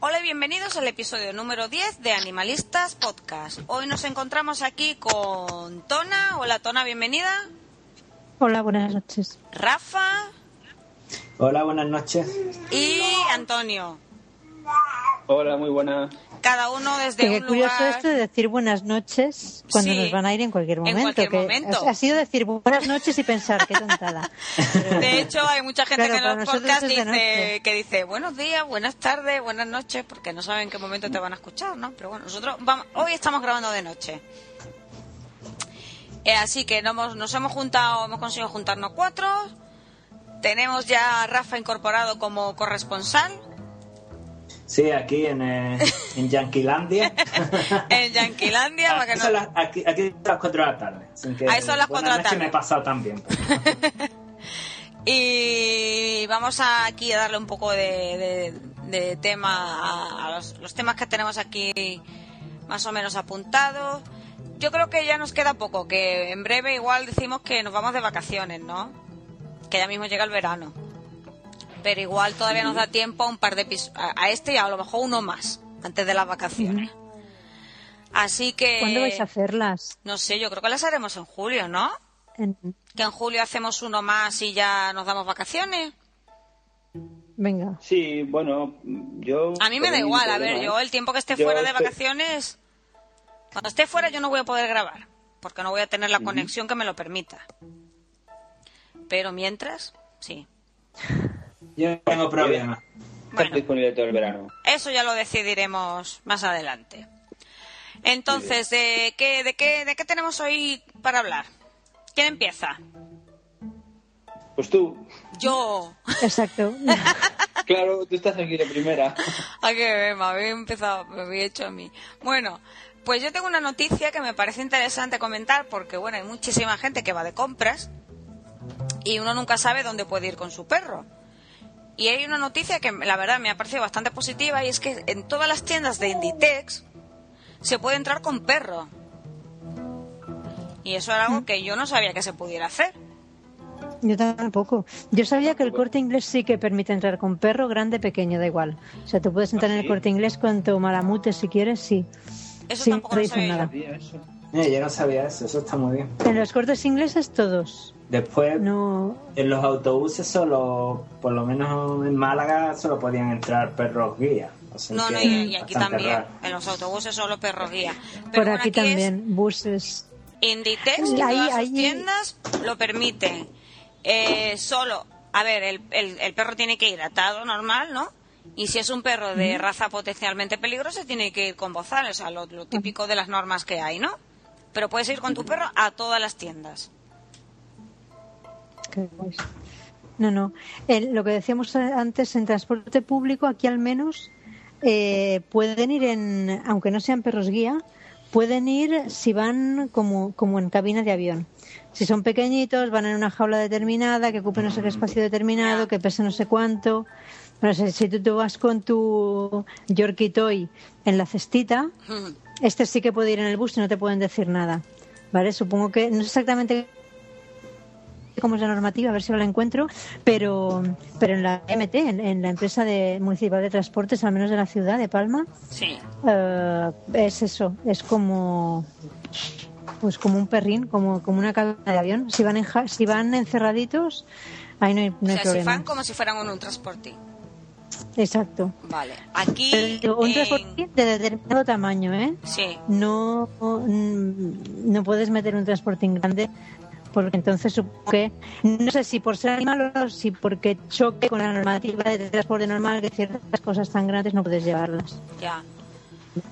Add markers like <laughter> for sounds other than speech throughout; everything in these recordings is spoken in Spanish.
Hola y bienvenidos al episodio número 10 de Animalistas Podcast. Hoy nos encontramos aquí con Tona. Hola Tona, bienvenida. Hola, buenas noches. Rafa Hola, buenas noches. y Antonio. Hola, muy buena. Cada uno desde Qué un curioso lugar. esto de decir buenas noches cuando Sí, nos van a ir en cualquier en momento. cualquier que momento. Ha, sido decir buenas noches y pensar, qué tontada. Pero- <laughs> De hecho, hay mucha gente Claro, que en los podcasts dice, que dice buenos días, buenas tardes, buenas noches, porque no saben en qué momento te van a escuchar, ¿no? Pero bueno, nosotros vamos, hoy estamos grabando de noche. Eh, así que nos hemos, nos hemos juntado, hemos conseguido juntarnos cuatro. Tenemos ya a Rafa incorporado como corresponsal Sí, aquí en, eh, en Yanquilandia. <laughs> en Yanquilandia. para que aquí, no- las, aquí, aquí son las 4 de la tarde. Que, Ahí son las cuatro de la tarde. me he pasado también. <laughs> Y vamos a aquí a darle un poco de, de- de tema a, a los, los temas que tenemos aquí más o menos apuntados. Yo creo que ya nos queda poco, que en breve igual decimos que nos vamos de vacaciones, ¿no? Que ya mismo llega el verano. Pero igual todavía nos da tiempo a un par de episodios, a, a este y a lo mejor uno más, antes de las vacaciones. Así que... ¿Cuándo vais a hacerlas? No sé, yo creo que las haremos en julio, ¿no? En- Que en julio hacemos uno más y ya nos damos vacaciones. Venga. Sí, bueno, yo... A mí me da igual, a ver, ¿eh? yo el tiempo que esté Yo fuera de estoy- vacaciones, cuando esté fuera yo no voy a poder grabar, porque no voy a tener la conexión que me lo permita. Pero mientras, sí. <laughs> Yo no tengo problema. Está Bueno, disponible todo el verano. eso ya lo decidiremos más adelante. Entonces, ¿de qué, de qué, de qué tenemos hoy para hablar? ¿Quién empieza? Pues tú, Yo. Exacto. <laughs> claro, tú estás aquí de primera. Ay, que ver, me había empezado, me había hecho a mí. Bueno, pues yo tengo una noticia que me parece interesante comentar porque, bueno, hay muchísima gente que va de compras y uno nunca sabe dónde puede ir con su perro. Y hay una noticia que la verdad me ha parecido bastante positiva y es que en todas las tiendas de Inditex se puede entrar con perro. Y eso era algo que yo no sabía que se pudiera hacer. Yo tampoco. Yo sabía que el corte inglés sí que permite entrar con perro, grande, pequeño, da igual. O sea, tú puedes entrar en el sí? corte inglés con tu malamute si quieres, sí. Eso Sí, tampoco no sabía yo. nada. Eh, yo no sabía eso, eso está muy bien. En los cortes ingleses todos. Después, No. en los autobuses solo, por lo menos en Málaga, solo podían entrar perros guía. O sea No, no, y, y aquí también. raro. En los autobuses solo perro guía. Pero Por aquí es también, buses. Inditex y Ahí- todas sus ahí- tiendas lo permiten. Eh, solo, a ver, el, el- el perro tiene que ir atado normal, ¿no? Y si es un perro de raza potencialmente peligrosa, tiene que ir con bozal, o sea, lo, lo típico de las normas que hay, ¿no? Pero puedes ir con tu perro a todas las tiendas. Qué guays. No, no. El- lo que decíamos antes, en transporte público, aquí al menos, eh, pueden ir en, aunque no sean perros guía, pueden ir si van como, como en cabina de avión. Si son pequeñitos, van en una jaula determinada, que ocupen no sé qué espacio determinado, que pese no sé cuánto. No sé, si tú te vas con tu Yorkie Toy en la cestita, este sí que puede ir en el bus y no te pueden decir nada. ¿Vale? Supongo que, no sé exactamente cómo es la normativa, a ver si la encuentro, pero, pero en la MT, en, en la empresa de, municipal de transportes, al menos de la ciudad de Palma, Sí. eh, es eso, es como pues como un perrín, como, como una cabina de avión. Si van en, si van encerraditos, ahí no hay, no O hay sea, si problema. van como si fueran en un transporte. Exacto. Vale. Aquí. Pero un en- transporte de determinado tamaño, ¿eh? Sí. no mm, no puedes meter un transporte grande porque entonces supongo que no sé si por ser animal o si porque choque con la normativa de transporte normal que ciertas cosas tan grandes no puedes llevarlas Ya.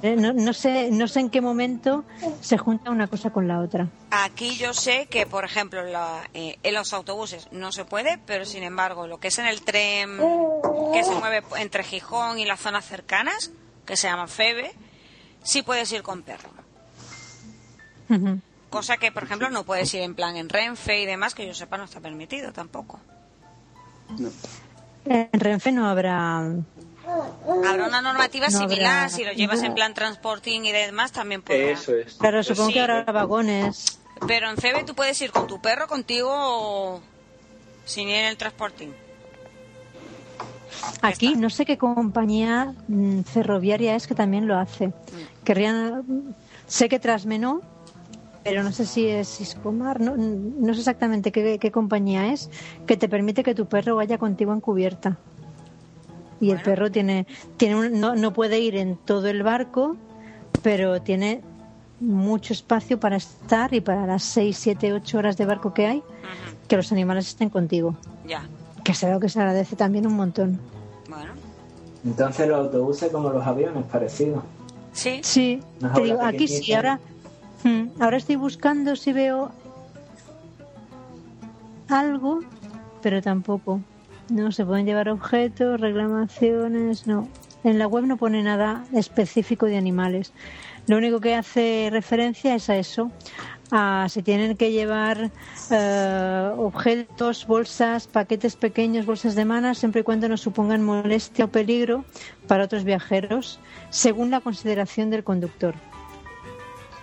Eh, no, no sé no sé en qué momento se junta una cosa con la otra Aquí yo sé que, por ejemplo, la- eh, en los autobuses no se puede, pero sin embargo, lo que es en el tren que se mueve entre Gijón y las zonas cercanas, que se llama FEBE, sí puedes ir con perro. Cosa que, por ejemplo, no puedes ir en plan en Renfe y demás, que yo sepa no está permitido tampoco. No. en Renfe no habrá Habrá una normativa No similar, habrá- si lo llevas en plan transporting y demás, también podrá. Eso es. Claro, Pues supongo sí. que habrá vagones. Pero en CB tú puedes ir con tu perro contigo o sin ir en el transporting. Aquí no sé qué compañía mm, ferroviaria es que también lo hace. Querrían, sé que Trasmenó, pero no sé si es Iscomar, no, no sé exactamente qué, qué compañía es, que te permite que tu perro vaya contigo en cubierta. Y el perro tiene, tiene un- no, no puede ir en todo el barco, pero tiene mucho espacio para estar y para las 6, 7, 8 horas de barco que hay, que los animales estén contigo. Ya, Que se que se agradece también un montón. bueno. Entonces los autobuses como los aviones, parecidos. Sí, Sí, te digo, aquí sí, ahora, ahora estoy buscando si veo algo, pero tampoco. No se pueden llevar objetos, reclamaciones, no. En la web no pone nada específico de animales. Lo único que hace referencia es a eso, a si tienen que llevar eh, objetos, bolsas, paquetes pequeños, bolsas de mana, siempre y cuando no supongan molestia o peligro para otros viajeros, según la consideración del conductor.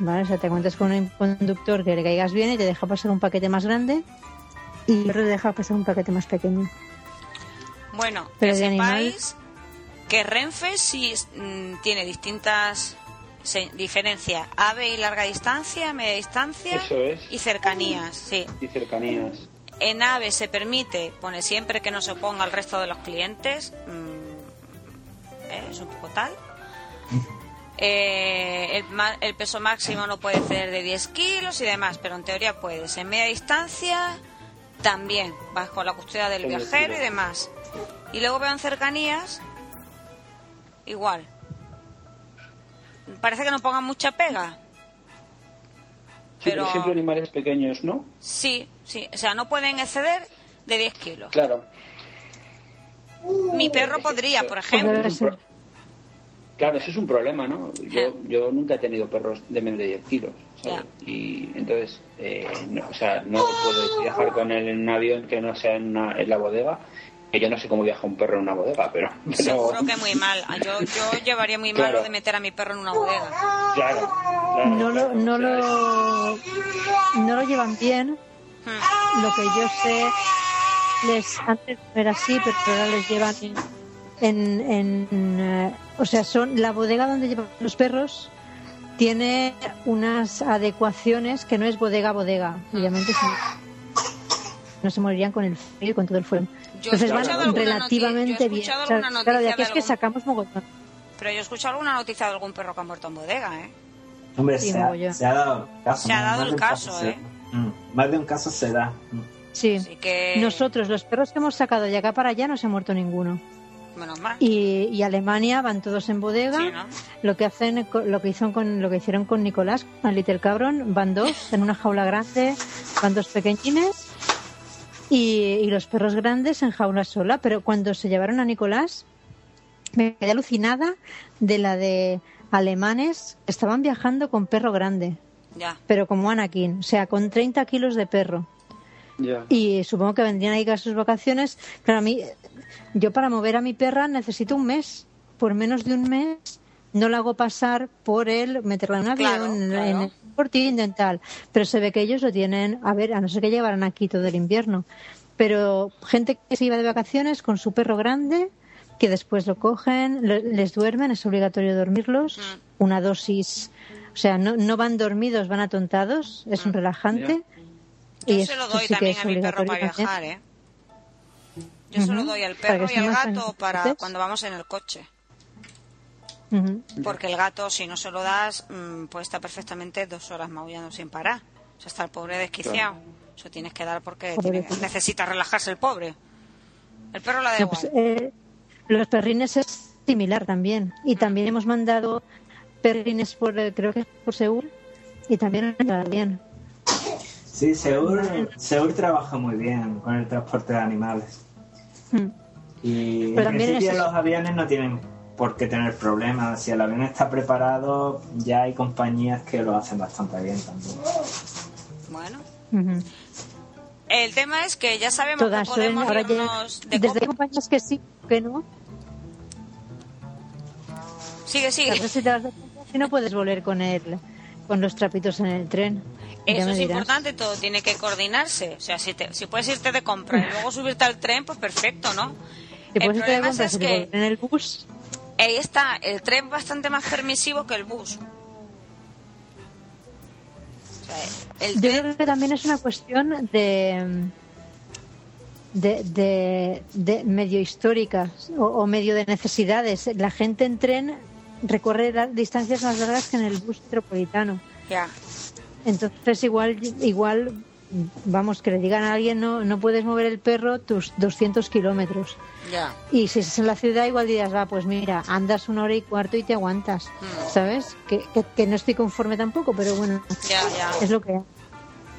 ¿Vale? O sea, te cuentas con un conductor que le caigas bien y te deja pasar un paquete más grande y otro te deja pasar un paquete más pequeño. bueno, Pero que sepáis que Renfe sí mm, tiene distintas se- diferencias. AVE y larga distancia, media distancia Eso es. y cercanías, sí. Y cercanías. En AVE se permite, pone siempre que no se oponga al resto de los clientes. mm, eh, es un poco tal. <laughs> Eh, el, el peso máximo no puede exceder de 10 kilos y demás, pero en teoría puedes. En media distancia también, bajo la custodia del viajero y demás. Y luego veo en cercanías, igual. Parece que no pongan mucha pega. Sí, pero Pero- siempre animales pequeños, ¿no? Sí, sí, o sea, no pueden exceder de 10 kilos. Claro. Mi perro podría, por Pues ejemplo. Claro, eso es un problema, ¿no? Yo, yo nunca he tenido perros de menos de 10 kilos, ¿sabes? Y entonces, eh, no, o sea, no puedo viajar con él en un avión que no sea en, una- en la bodega. Que yo no sé cómo viaja un perro en una bodega, pero... pero- Seguro que muy mal. Yo, yo llevaría muy mal Claro. lo de meter a mi perro en una bodega. Claro, claro, No lo, no lo, no lo llevan bien. Hmm. Lo que yo sé, les antes no era así, pero ahora les llevan en, en, en, eh, o sea, son la bodega donde llevan los perros tiene unas adecuaciones que no es bodega a bodega, obviamente si no, se morirían con el frío y con todo el fuego. Yo Entonces van relativamente bien. O sea, claro, de aquí es de que algún- sacamos mogollón. Pero yo he escuchado alguna noticia de algún perro que ha muerto en bodega, ¿eh? Hombre, Sí, se, ha, se ha dado caso. Se ha dado el caso, se- ¿eh? Mm, más de un caso se da. Mm. Sí. Que... Nosotros, los perros que hemos sacado de acá para allá, no se ha muerto ninguno. Menos mal. Y, y Alemania van todos en bodega. Sí, ¿no? Lo que hacen, lo que hicieron con, lo que hicieron con Nicolás, con Little Cabron, van dos <laughs> en una jaula grande, van dos pequeñines y, y los perros grandes en jaula sola. Pero cuando se llevaron a Nicolás, me quedé alucinada de la de alemanes que estaban viajando con perro grande, Ya. pero como Anakin, o sea, con 30 kilos de perro. Y supongo que vendrían ahí a sus vacaciones. Pero a mí, yo para mover a mi perra necesito un mes. Por menos de un mes no la hago pasar por el meterla en un avión, Claro, en- claro. en el Sporting, en tal. Pero se ve que ellos lo tienen, a ver, a no ser que llevaran aquí todo el invierno. Pero gente que se iba de vacaciones con su perro grande, que después lo cogen, lo- les duermen, es obligatorio dormirlos, Mm. una dosis. O sea, no, no van dormidos, van atontados, es un relajante. Yo Y se lo doy sí también a mi perro para viajar, ¿eh? Yo se lo doy al perro y al gato para cuando vamos en el coche. Porque el gato, si no se lo das, mm, puede estar perfectamente dos horas maullando sin parar. O sea, está el pobre desquiciado. Eso tienes que dar porque tiene- necesita relajarse el pobre. El perro la da No, pues, eh, los perrines es similar también. Y también hemos mandado perrines por, eh, creo que por Seúl, y también bien. Sí, Seur, Seur trabaja muy bien con el transporte de animales. Y en Pero principio es- los aviones no tienen por qué tener problemas. Si el avión está preparado, ya hay compañías que lo hacen bastante bien también. Bueno. El tema es que ya sabemos Todas que suelen, podemos ahora ya, de desde hay compañías que sí, que no. Sigue, sigue. A ver si te vas a si no puedes volver con él, con los trapitos en el tren. Eso es dirás. importante, todo tiene que coordinarse. O sea, si, te- si puedes irte de compra y luego subirte al tren, pues perfecto, ¿no? Si el puedes irte de problema compras es que en el bus, ahí está, el tren bastante más permisivo que el bus. O sea, el Yo tren, creo que también es una cuestión de de, de, de medio histórica o, o medio de necesidades. La gente en tren recorre distancias más largas que en el bus metropolitano. ya. Entonces igual igual vamos que le digan a alguien no no puedes mover el perro tus 200 kilómetros Ya. y si es en la ciudad igual dirás va pues mira andas una hora y cuarto y te aguantas Mm. sabes que, que, que no estoy conforme tampoco pero bueno Ya, ya. es lo que hay.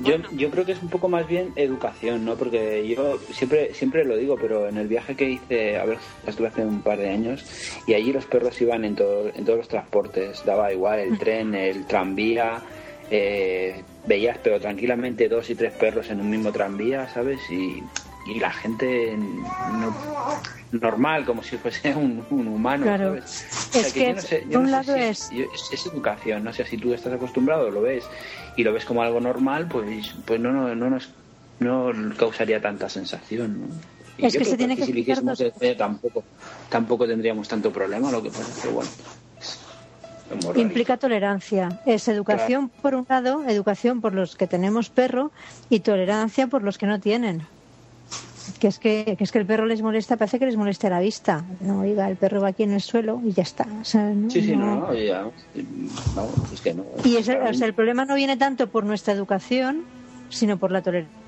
Yo, yo creo que es un poco más bien educación, ¿no? Porque yo siempre siempre lo digo, pero en el viaje que hice, a ver, estuve hace un par de años, y allí los perros iban en, todo, en todos los transportes, daba igual el tren, el tranvía, eh, veías pero tranquilamente dos y tres perros en un mismo tranvía, ¿sabes? Y, y la gente no- normal, como si fuese un, un humano, Claro. ¿sabes? Es que, por un lado si es- yo- es, es educación, no sé si tú estás acostumbrado, lo ves y lo ves como algo normal, pues pues no no, no nos no causaría tanta sensación, ¿no? Y Es yo que creo se tiene aquí que si España tampoco tampoco tendríamos tanto problema, lo que pasa es que bueno. Implica tolerancia. Es educación por un lado, educación por los que tenemos perro y tolerancia por los que no tienen. Que es que, que es que el perro les molesta, parece que les moleste la vista. No, oiga, el perro va aquí en el suelo y ya está. No- Sí, sí, no, no- no, ya, vamos, es que no. Y es- o Realmente, sea, el problema no viene tanto por nuestra educación, sino por la tolerancia.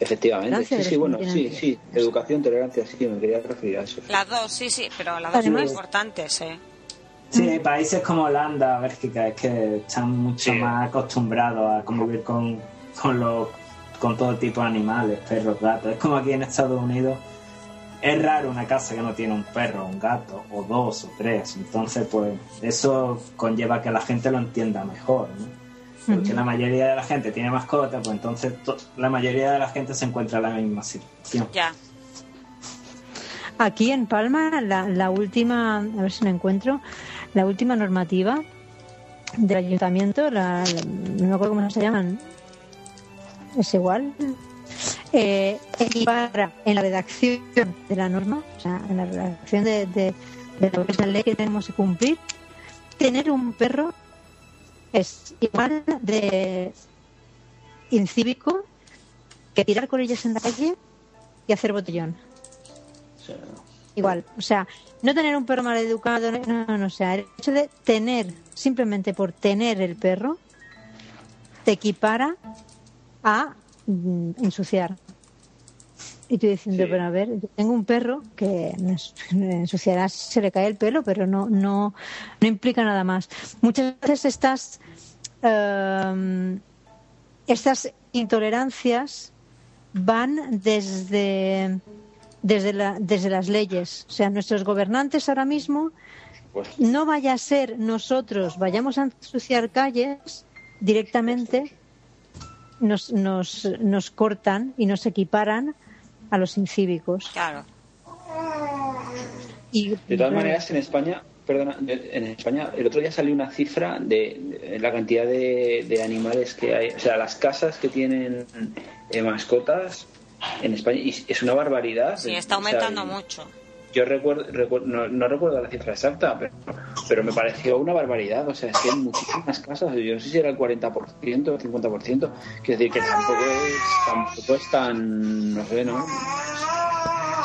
Efectivamente, sí, sí, bueno, sí, sí, educación, tolerancia, sí, me quería referir a eso. Las dos, sí, sí, pero las dos son Además- importantes, ¿eh? Sí, países como Holanda, Bélgica, es que están mucho Sí. más acostumbrados a convivir con, con, los, con todo tipo de animales, perros, gatos. Es como aquí en Estados Unidos. Es raro una casa que no tiene un perro, un gato, o dos, o tres. Entonces, pues, eso conlleva que la gente lo entienda mejor, ¿no? Porque la mayoría de la gente tiene mascotas, pues entonces to- la mayoría de la gente se encuentra en la misma situación. Ya. Aquí en Palma, la, la última, a ver si la encuentro, la última normativa del ayuntamiento, la, la- no me acuerdo cómo se llaman, es igual, eh, equipara en la redacción de la norma, o sea, en la redacción de, de, de la ley que tenemos que cumplir, tener un perro es igual de incívico que tirar colillas en la calle y hacer botellón. Igual, o sea, no tener un perro mal educado, no, no, no, o sea, el hecho de tener, simplemente por tener el perro, te equipara a mm, ensuciar. Y tú diciendo, Sí. pero a ver, yo tengo un perro que ensuciará se le cae el pelo, pero no, no, no implica nada más. Muchas veces estas, em, estas intolerancias van desde desde, la, desde las leyes. O sea, nuestros gobernantes ahora mismo no vaya a ser nosotros, vayamos a ensuciar calles directamente, nos, nos, nos cortan y nos equiparan a los incívicos. Claro. Y, De todas maneras, en España, perdona, en España el otro día salió una cifra de, de la cantidad de, de animales que hay, o sea, las casas que tienen eh, mascotas en España y es una barbaridad. Sí, está O sea, aumentando y- mucho. Yo recuerdo, recuerdo- no, no recuerdo la cifra exacta, pero, pero me pareció una barbaridad. O sea, es que hay muchísimas casas. Yo no sé si era el 40% o el 50%. Quiero decir que tampoco es, tampoco es tan. No sé, ¿no?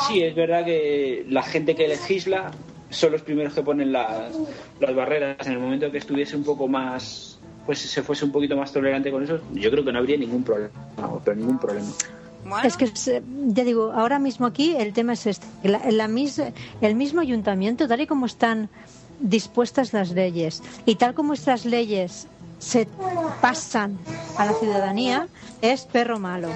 Sí, es verdad que la gente que legisla son los primeros que ponen las, las barreras. En el momento que estuviese un poco más. Pues se fuese un poquito más tolerante con eso, yo creo que no habría ningún problema. no, pero ningún problema. Bueno, Es que, es, ya digo, ahora mismo aquí el tema es este. La, la mis- el mismo ayuntamiento, tal y como están dispuestas las leyes y tal como estas leyes se pasan a la ciudadanía, es perro malo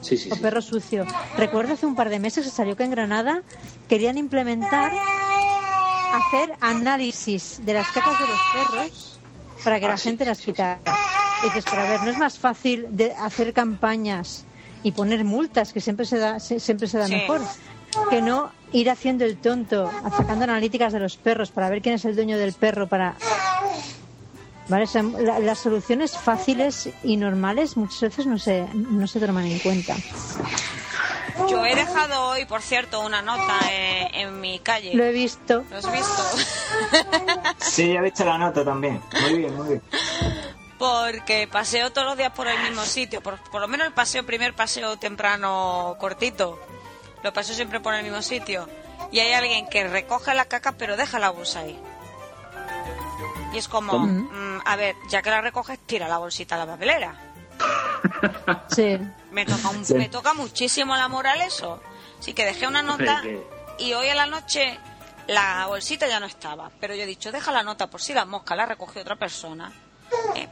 Sí, sí, o sí. perro sucio. Recuerdo hace un par de meses que salió que en Granada querían implementar hacer análisis de las cacas de los perros para que Ah, la sí, gente las quitara. Y dices, pero a ver, ¿no es más fácil de hacer campañas y poner multas, que siempre se da, se- siempre se da Sí. mejor? Que no ir haciendo el tonto, sacando analíticas de los perros para ver quién es el dueño del perro, para... ¿Vale? O sea, la- las soluciones fáciles y normales muchas veces no se, no se toman en cuenta. Yo he dejado hoy, por cierto, una nota eh, en mi calle. Lo he visto. ¿Lo has visto? <laughs> Sí, ya he visto la nota también. Muy bien, muy bien. Porque paseo todos los días por el mismo sitio. Por, por lo menos el paseo, primer paseo temprano cortito. Lo paseo siempre por el mismo sitio. Y hay alguien que recoge la caca pero deja la bolsa ahí. Y es como, mm, a ver, ya que la recoges, tira la bolsita a la papelera. <laughs> Sí. Me toca, un- Sí. me toca muchísimo la moral eso. Así que dejé una nota y hoy a la noche la bolsita ya no estaba. Pero yo he dicho, deja la nota por si la mosca la recoge otra persona.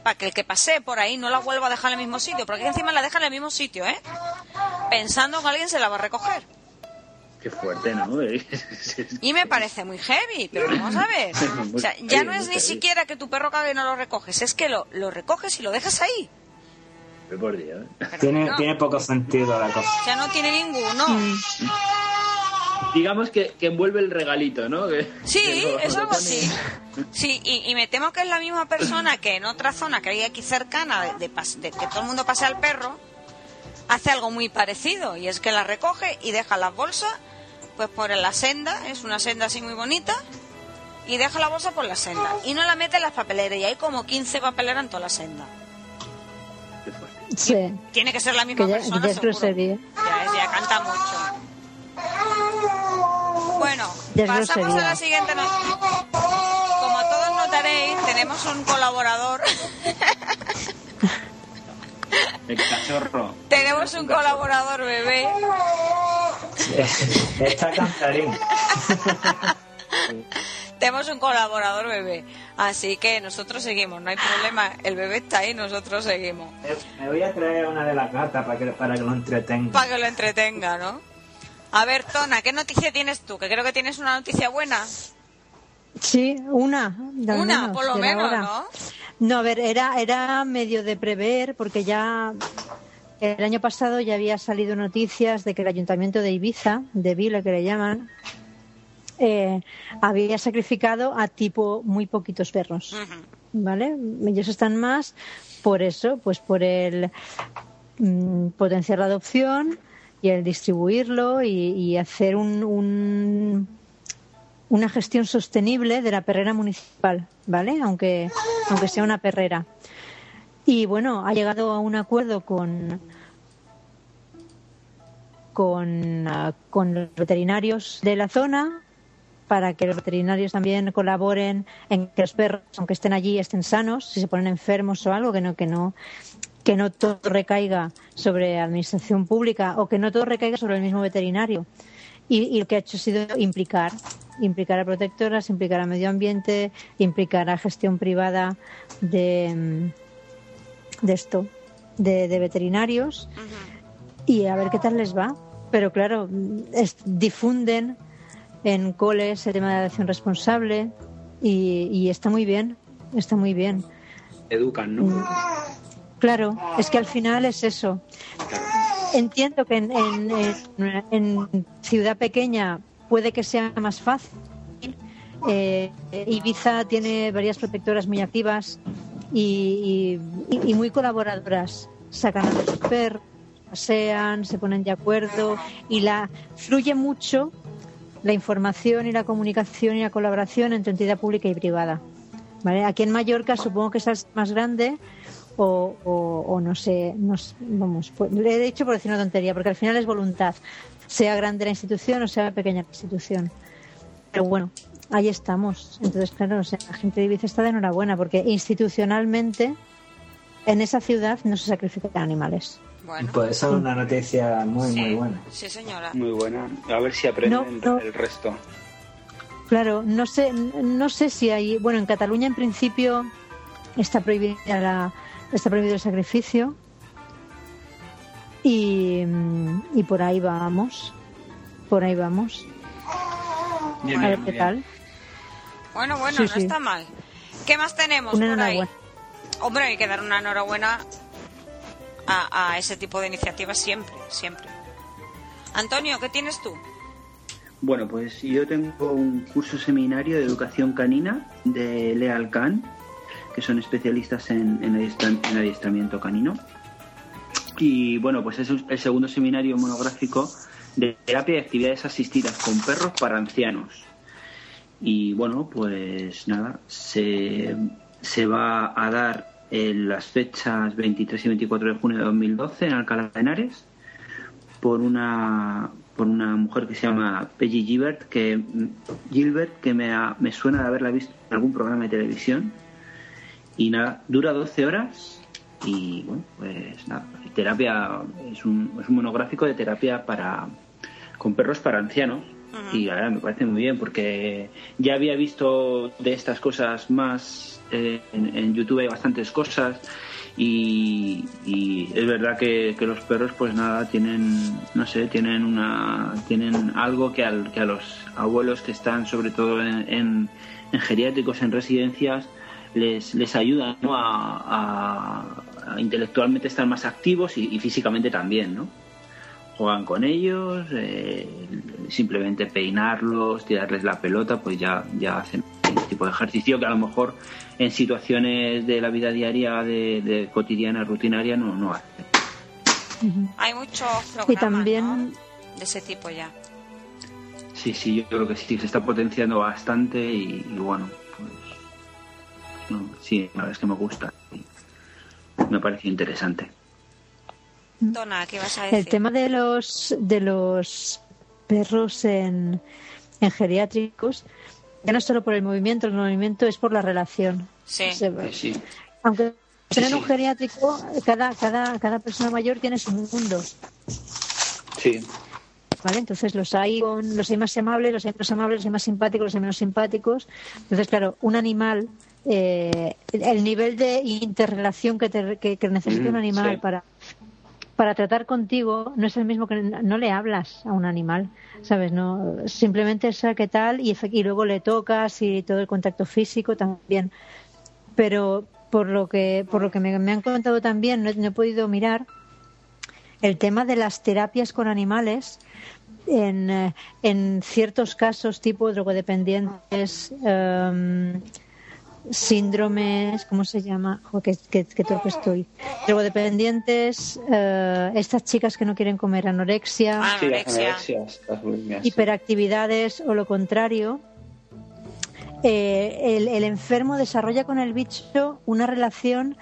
Para que el que pase por ahí no la vuelva a dejar en el mismo sitio. Porque encima la deja en el mismo sitio, ¿eh? Pensando que alguien se la va a recoger. Qué fuerte, ¿no? <laughs> Y me parece muy heavy, pero vamos a ver. <laughs> O sea, ya no es ni siquiera que tu perro cague y no lo recoges, es que lo, lo recoges y lo dejas ahí. Por Dios. Tiene, no, tiene poco sentido la cosa. Sea, no tiene ninguno. Digamos que, que envuelve el regalito, ¿no? Que- Sí, que es algo así. Sí, y, y me temo que es la misma persona que en otra zona que hay aquí cercana, de, de pas- de que todo el mundo pase al perro, hace algo muy parecido. Y es que la recoge y deja las bolsas pues por la senda, es una senda así muy bonita, y deja la bolsa por la senda. Y no la mete en las papeleras, y hay como 15 papeleras en toda la senda. Sí. Tiene que ser la misma Que ya, persona, ya es seguro. grosería. Ya, es- ya canta mucho. Bueno, pasamos a la siguiente noticia. Como todos notaréis, tenemos un colaborador. <laughs> El cachorro. tenemos un colaborador bebé. <laughs> Está cantarín. <laughs> Tenemos un colaborador bebé. Así que nosotros seguimos, no hay problema. El bebé está ahí, nosotros seguimos. Me voy a traer una de las gatas para que, para que lo entretenga. Para que lo entretenga, ¿no? A ver, Tona, ¿qué noticia tienes tú? Que creo que tienes una noticia buena. Sí, una. Una, menos, por lo menos, ahora. ¿no? No, a ver, era, era medio de prever porque ya el año pasado ya había salido noticias de que el ayuntamiento de Ibiza, de Vila que le llaman, eh, había sacrificado a tipo muy poquitos perros. ¿Vale? Ellos están más por eso, pues por el mm, potenciar la adopción y el distribuirlo y, hacer un, un- una gestión sostenible de la perrera municipal, ¿vale? Aunque, aunque sea una perrera. Y bueno, ha llegado a un acuerdo con con, ah, con los veterinarios de la zona para que los veterinarios también colaboren en que los perros, aunque estén allí, estén sanos, si se ponen enfermos o algo, que no, que no, que no todo recaiga sobre administración pública o que no todo recaiga sobre el mismo veterinario. Y, y lo que ha hecho ha sido implicar, implicar a protectoras, implicar a medio ambiente, implicar a gestión privada de, mm, de esto, de, de veterinarios y a ver qué tal les va. Pero claro, es- difunden en coles el tema de la adopción responsable y, y está muy bien, está muy bien. Educan, ¿no? Claro, es que al final es eso. Entiendo que en, en- ciudad pequeña puede que sea más fácil. Eh, Ibiza tiene varias protectoras muy activas y, y- y muy colaboradoras. Sacan a los perros, pasean, se ponen de acuerdo y la fluye mucho la información y la comunicación y la colaboración entre entidad pública y privada. ¿Vale? Aquí en Mallorca supongo que es más grande o, o- o no sé, no sé, vamos, pues, le he dicho por decir una tontería, porque al final es voluntad, sea grande la institución o sea pequeña la institución. Pero bueno, ahí estamos. Entonces, claro, o sea, la gente de Ibiza está de enhorabuena, porque institucionalmente en esa ciudad no se sacrifican animales. Bueno, Pues es una noticia muy, sí, muy buena. sí, señora. Muy buena. A ver si aprenden No, no. el resto. Claro, no sé, no sé si hay, bueno, en Cataluña en principio está prohibida la, está prohibido el sacrificio y, y por ahí vamos, por ahí vamos. Bien, A ver bien, qué bien. tal. Bueno, bueno, Sí, no sí. está mal. ¿Qué más tenemos Una por ahí? enhorabuena. Hombre, hay que dar una enhorabuena a, a ese tipo de iniciativas siempre, siempre. Antonio, ¿qué tienes tú? Bueno, pues yo tengo un curso seminario de educación canina de Leal Can, que son especialistas en, en, adiestramiento canino. Y bueno, pues es el segundo seminario monográfico de terapia y actividades asistidas con perros para ancianos. Y bueno, pues nada, se, se va a dar en las fechas 23 y 24 de junio de 2012 en Alcalá de Henares por una por una mujer que se llama Peggy Gilbert que Gilbert que me, me suena de haberla visto en algún programa de televisión y nada dura 12 horas y bueno pues nada terapia es un, es un monográfico de terapia para con perros para ancianos. Y ahora me parece muy bien porque ya había visto de estas cosas más eh, en, YouTube hay bastantes cosas y, es verdad que, los perros pues nada tienen no sé tienen una tienen algo que, al, que a los abuelos que están sobre todo en, en, geriátricos en residencias les, les ayuda a, intelectualmente estar más activos y, y físicamente también no juegan con ellos, eh, simplemente peinarlos, tirarles la pelota, pues ya, ya hacen este tipo de ejercicio que a lo mejor en situaciones de la vida diaria, de, cotidiana, rutinaria, no, no hacen. Hay muchos programas también... de ese tipo ya. Sí, sí, yo creo que sí, se está potenciando bastante y, bueno, pues sí, la verdad es que me gusta. Me parece interesante. El tema de los, de los perros en, en geriátricos, ya no es solo por el movimiento, el movimiento es por la relación. Sí. sí. Aunque en un geriátrico, cada, cada, cada persona mayor tiene su mundo. Sí. ¿Vale? Entonces los hay, los hay más amables, los hay menos amables, los hay más simpáticos, los hay menos simpáticos. Entonces, claro, un animal, eh, el nivel de interrelación que, que, necesita un animal para para tratar contigo no es el mismo que no le hablas a un animal, ¿sabes? No, simplemente es qué tal y, y luego le tocas y todo el contacto físico también. Pero por lo que por lo que me, han contado también, no, he podido mirar el tema de las terapias con animales en, eh, en ciertos casos tipo drogodependientes. Um, síndromes, ¿cómo se llama? qué, torpe estoy. Drogodependientes, eh, estas chicas que no quieren comer anorexia, hiperactividades o lo contrario. Eh, el, enfermo desarrolla con el bicho una relación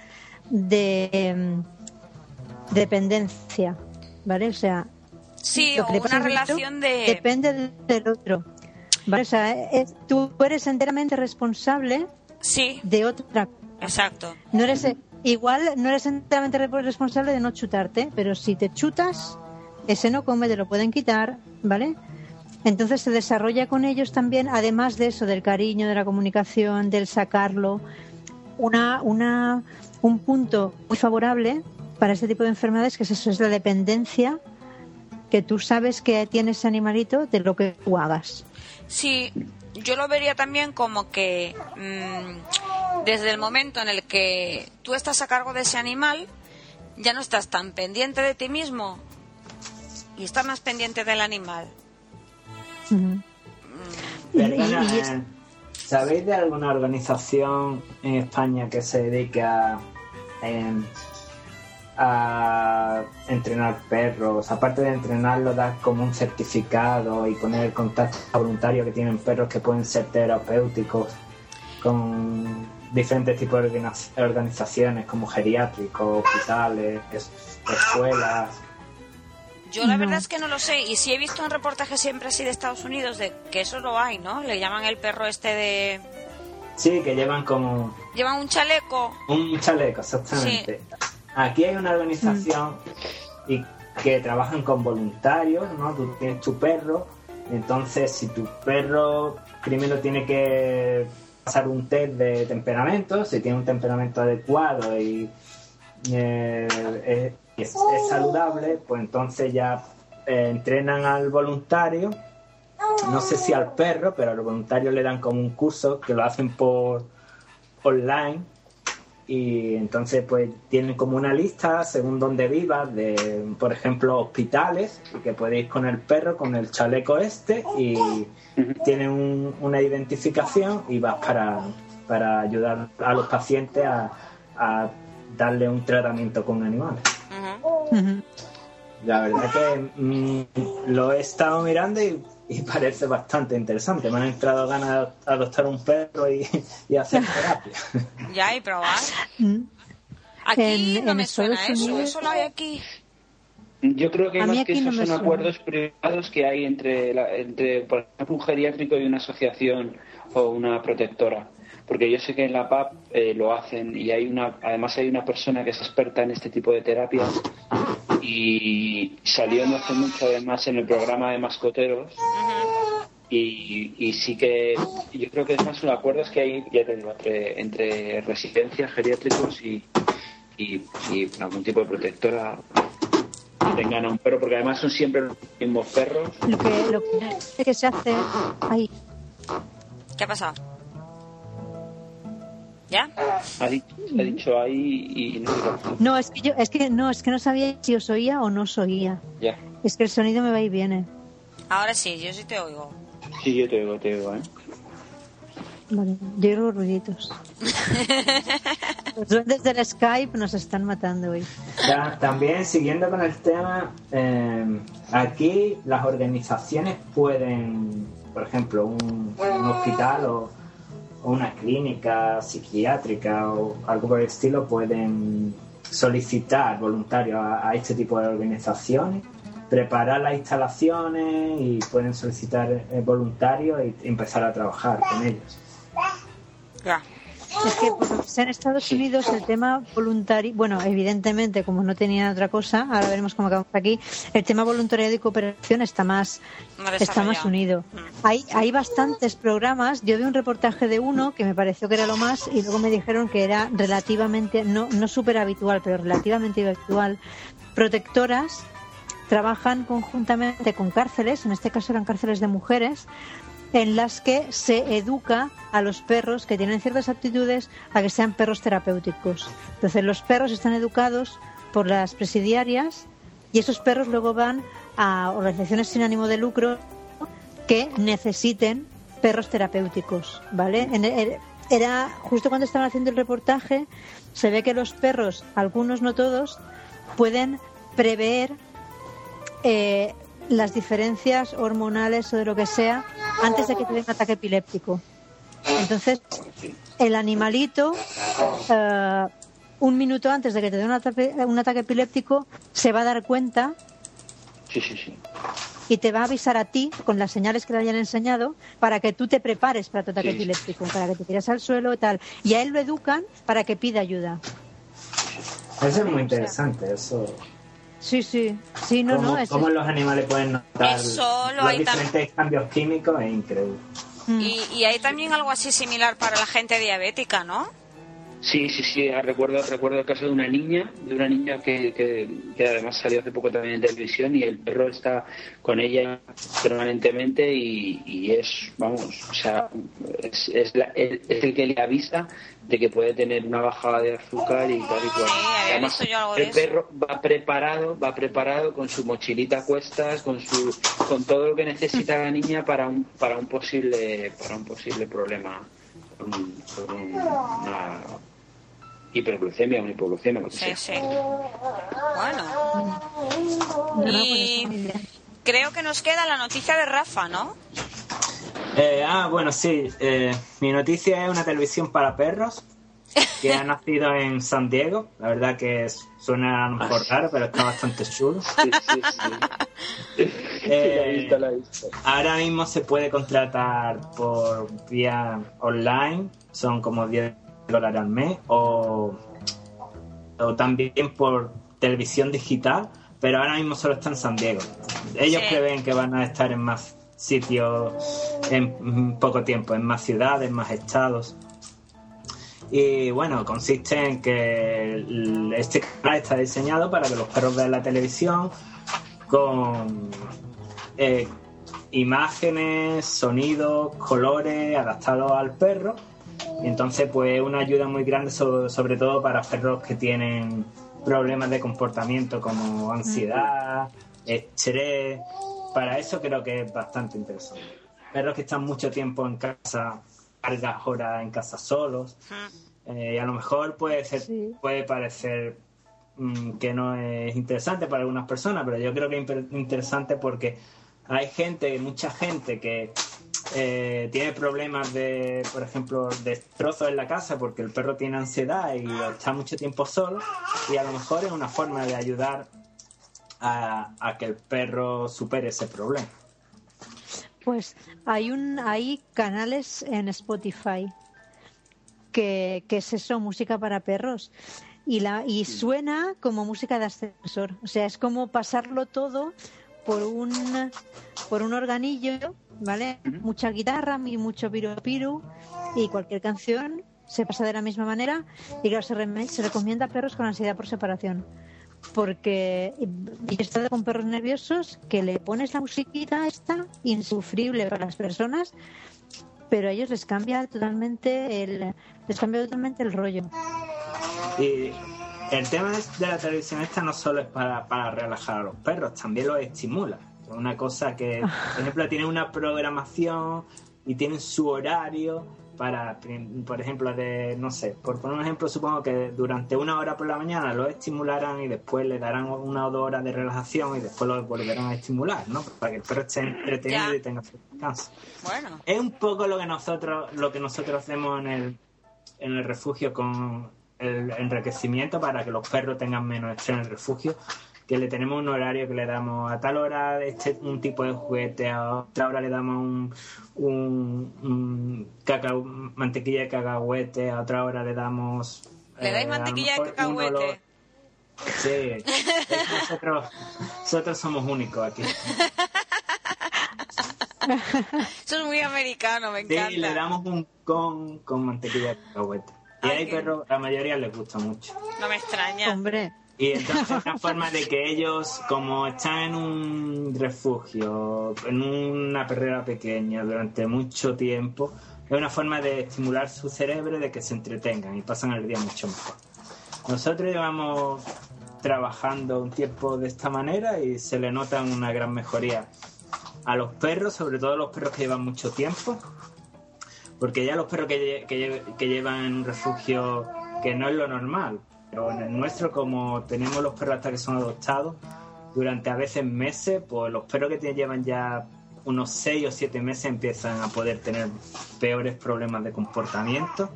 de mm, dependencia, ¿vale? O sea, sí, una relación de depende del otro. ¿Vale? O sea, tú eres enteramente responsable sí. de otra. Exacto. No eres, igual no eres enteramente responsable de no chutarte, pero si te chutas, ese no come, te lo pueden quitar, ¿vale? Entonces se desarrolla con ellos también, además de eso, del cariño, de la comunicación, del sacarlo, una, una, un punto muy favorable para este tipo de enfermedades, que es eso, es la dependencia que tú sabes que tienes ese animalito de lo que tú hagas. Sí, yo lo vería también como que mm, desde el momento en el que tú estás a cargo de ese animal, ya no estás tan pendiente de ti mismo y estás más pendiente del animal. Mm. ¿sabéis de alguna organización en España que se dedica a, a entrenar perros. Aparte de entrenarlos, dar como un certificado y poner el contacto voluntario que tienen perros que pueden ser terapéuticos con diferentes tipos de organizaciones como geriátricos, hospitales, escuelas. Yo la verdad es que no lo sé y sí he visto un reportaje siempre así de Estados Unidos de que eso lo hay, ¿no? Le llaman el perro este de... Sí, que llevan como... Llevan un chaleco. Un chaleco, exactamente. Aquí hay una organización y que trabajan con voluntarios, ¿no? Tú tienes tu perro, entonces si tu perro primero tiene que pasar un test de temperamento, si tiene un temperamento adecuado y eh, es, saludable, pues entonces ya eh, entrenan al voluntario, no sé si al perro, pero al voluntario le dan como un curso que lo hacen por online y entonces pues tienen como una lista según donde vivas de, por ejemplo, hospitales, que podéis ir con el perro, con el chaleco este y tienen una identificación y vas para, para ayudar a los pacientes a, a darle un tratamiento con animales. La verdad que mm, lo he estado mirando y, <laughs> parece bastante interesante. Me han entrado ganas de adoptar un perro y, hacer <laughs> terapia. Ya, y probar. Mm. Aquí no me suena eso, eso lo hay aquí. Yo creo que más que eso son acuerdos privados que hay entre, entre, por ejemplo, un geriátrico y una asociación o una protectora porque yo sé que en la PAP eh, lo hacen y hay una, además hay una persona que es experta en este tipo de terapias y salió no hace mucho además en el programa de mascoteros y, y sí que yo creo que es más un acuerdo es que hay ya entre, entre residencias geriátricos y, y, algún tipo de protectora que tengan a un perro porque además son siempre los mismos perros lo que, lo que se hace ahí ¿qué ha pasado? ¿Ya? Ha dicho, ahí y no. No, es que yo, es que no, es que no sabía si os oía o no os oía. Ya. Es que el sonido me va y viene. Ahora sí, yo sí te oigo. Sí, yo te oigo, te oigo, ¿eh? Vale, yo oigo ruiditos. <laughs> Los duendes del Skype nos están matando hoy. también, siguiendo con el tema, eh, aquí las organizaciones pueden, por ejemplo, un hospital o una clínica psiquiátrica o algo por el estilo pueden solicitar voluntarios a, este tipo de organizaciones, preparar las instalaciones y pueden solicitar eh, voluntarios y empezar a trabajar con ellos. Es que pues, en Estados Unidos el tema voluntario, bueno, evidentemente, como no tenían otra cosa, ahora veremos cómo acabamos aquí, el tema voluntariado y cooperación está más, está más unido. Mm. Hay, hay bastantes programas, yo vi un reportaje de uno que me pareció que era lo más y luego me dijeron que era relativamente, no, no súper habitual, pero relativamente habitual. Protectoras trabajan conjuntamente con cárceles, en este caso eran cárceles de mujeres, en las que se educa a los perros que tienen ciertas aptitudes a que sean perros terapéuticos. Entonces los perros están educados por las presidiarias y esos perros luego van a organizaciones sin ánimo de lucro que necesiten perros terapéuticos, ¿vale? era justo cuando estaban haciendo el reportaje se ve que los perros, algunos no todos, pueden prever eh, las diferencias hormonales o de lo que sea antes de que te dé un ataque epiléptico. Entonces, el animalito, eh, un minuto antes de que te dé un ataque, un ataque epiléptico, se va a dar cuenta y te va a avisar a ti con las señales que le hayan enseñado para que tú te prepares para tu ataque epiléptico, para que te tires al suelo y tal. Y a él lo educan para que pida ayuda. Eso es muy interesante, eso. Sí, sí, sí, no, no. Es cómo los animales pueden notar los diferentes cambios químicos es increíble. Mm. Y, y hay también algo así similar para la gente diabética, ¿no? Sí, sí, sí. Ah, recuerdo, recuerdo el caso de una niña, de una niña que, que, además salió hace poco también en televisión y el perro está con ella permanentemente y, es, vamos, o sea, es, es, el que le avisa de que puede tener una bajada de azúcar y tal y cual. Además, el perro va preparado, va preparado con su mochilita a cuestas, con su, con todo lo que necesita la niña para un, para un posible, para un posible problema, por, una hiperglucemia o hipoglucemia, lo que sí, Sí. Bueno. Y creo que nos queda la noticia de Rafa, ¿no? Eh, ah, bueno, sí. Eh, mi noticia es una televisión para perros que ha nacido en San Diego. La verdad que suena un poco raro, pero está bastante chulo. Sí, sí, sí. Eh, ahora mismo se puede contratar por vía online, son como 10 dólares al mes, o, o también por televisión digital, pero ahora mismo solo está en San Diego. Ellos prevén que van a estar en más sitios en poco tiempo, en más ciudades, más estados. Y bueno, consiste en que este canal está diseñado para que los perros vean la televisión con eh, imágenes, sonidos, colores adaptados al perro Y entonces, pues, una ayuda muy grande, sobre, sobre todo para perros que tienen problemas de comportamiento como ansiedad, estrés. Para eso creo que es bastante interesante. Perros que están mucho tiempo en casa, largas horas en casa solos. eh, y a lo mejor puede, ser, Sí. puede parecer mm, que no es interesante para algunas personas, pero yo creo que es interesante porque hay gente, mucha gente que eh, tiene problemas de, por ejemplo, destrozos en la casa porque el perro tiene ansiedad y está mucho tiempo solo y a lo mejor es una forma de ayudar a, a que el perro supere ese problema. Pues hay un hay canales en Spotify que, que es eso, música para perros. Y la y suena como música de ascensor. O sea, es como pasarlo todo por un por un organillo, ¿vale? Mucha guitarra, y mucho piru y cualquier canción se pasa de la misma manera y claro, se, se recomienda a perros con ansiedad por separación porque y he estado con perros nerviosos que le pones la musiquita esta insufrible para las personas pero a ellos les cambia totalmente el les cambia totalmente el rollo Y el tema de la televisión esta no solo es para, para relajar a los perros, también los estimula. Es una cosa que, por <laughs> ejemplo, tiene una programación y tienen su horario para, por ejemplo, de, no sé, por poner un ejemplo, supongo que durante una hora por la mañana los estimularán y después le darán una o dos horas de relajación y después los volverán a estimular, ¿no? Para que el perro esté entretenido Ya. y tenga su descanso. Bueno, Es un poco lo que nosotros lo que nosotros hacemos en el, en el refugio con el enriquecimiento para que los perros tengan menos estrés en el refugio. Que le tenemos un horario que le damos a tal hora este, un tipo de juguete, a otra hora le damos un, un, un cacao- mantequilla de cacahuete, a otra hora le damos. ¿le dais eh, mantequilla de cacahuete? Sí, es que nosotros, nosotros somos únicos aquí. Eso es muy americano, me Sí, encanta. le damos un con con mantequilla de cacahuete. Y Ay, hay perros, la mayoría les gusta mucho. No me extraña. hombre Y entonces es una forma de que ellos, como están en un refugio, en una perrera pequeña durante mucho tiempo, es una forma de estimular su cerebro de que se entretengan y pasan el día mucho mejor. Nosotros llevamos trabajando un tiempo de esta manera y se le nota una gran mejoría a los perros, sobre todo los perros que llevan mucho tiempo, porque ya los perros que, que, que llevan un refugio que no es lo normal, pero en el nuestro como tenemos los perros hasta que son adoptados, durante a veces meses, pues los perros que te llevan ya unos 6 o 7 meses empiezan a poder tener peores problemas de comportamiento.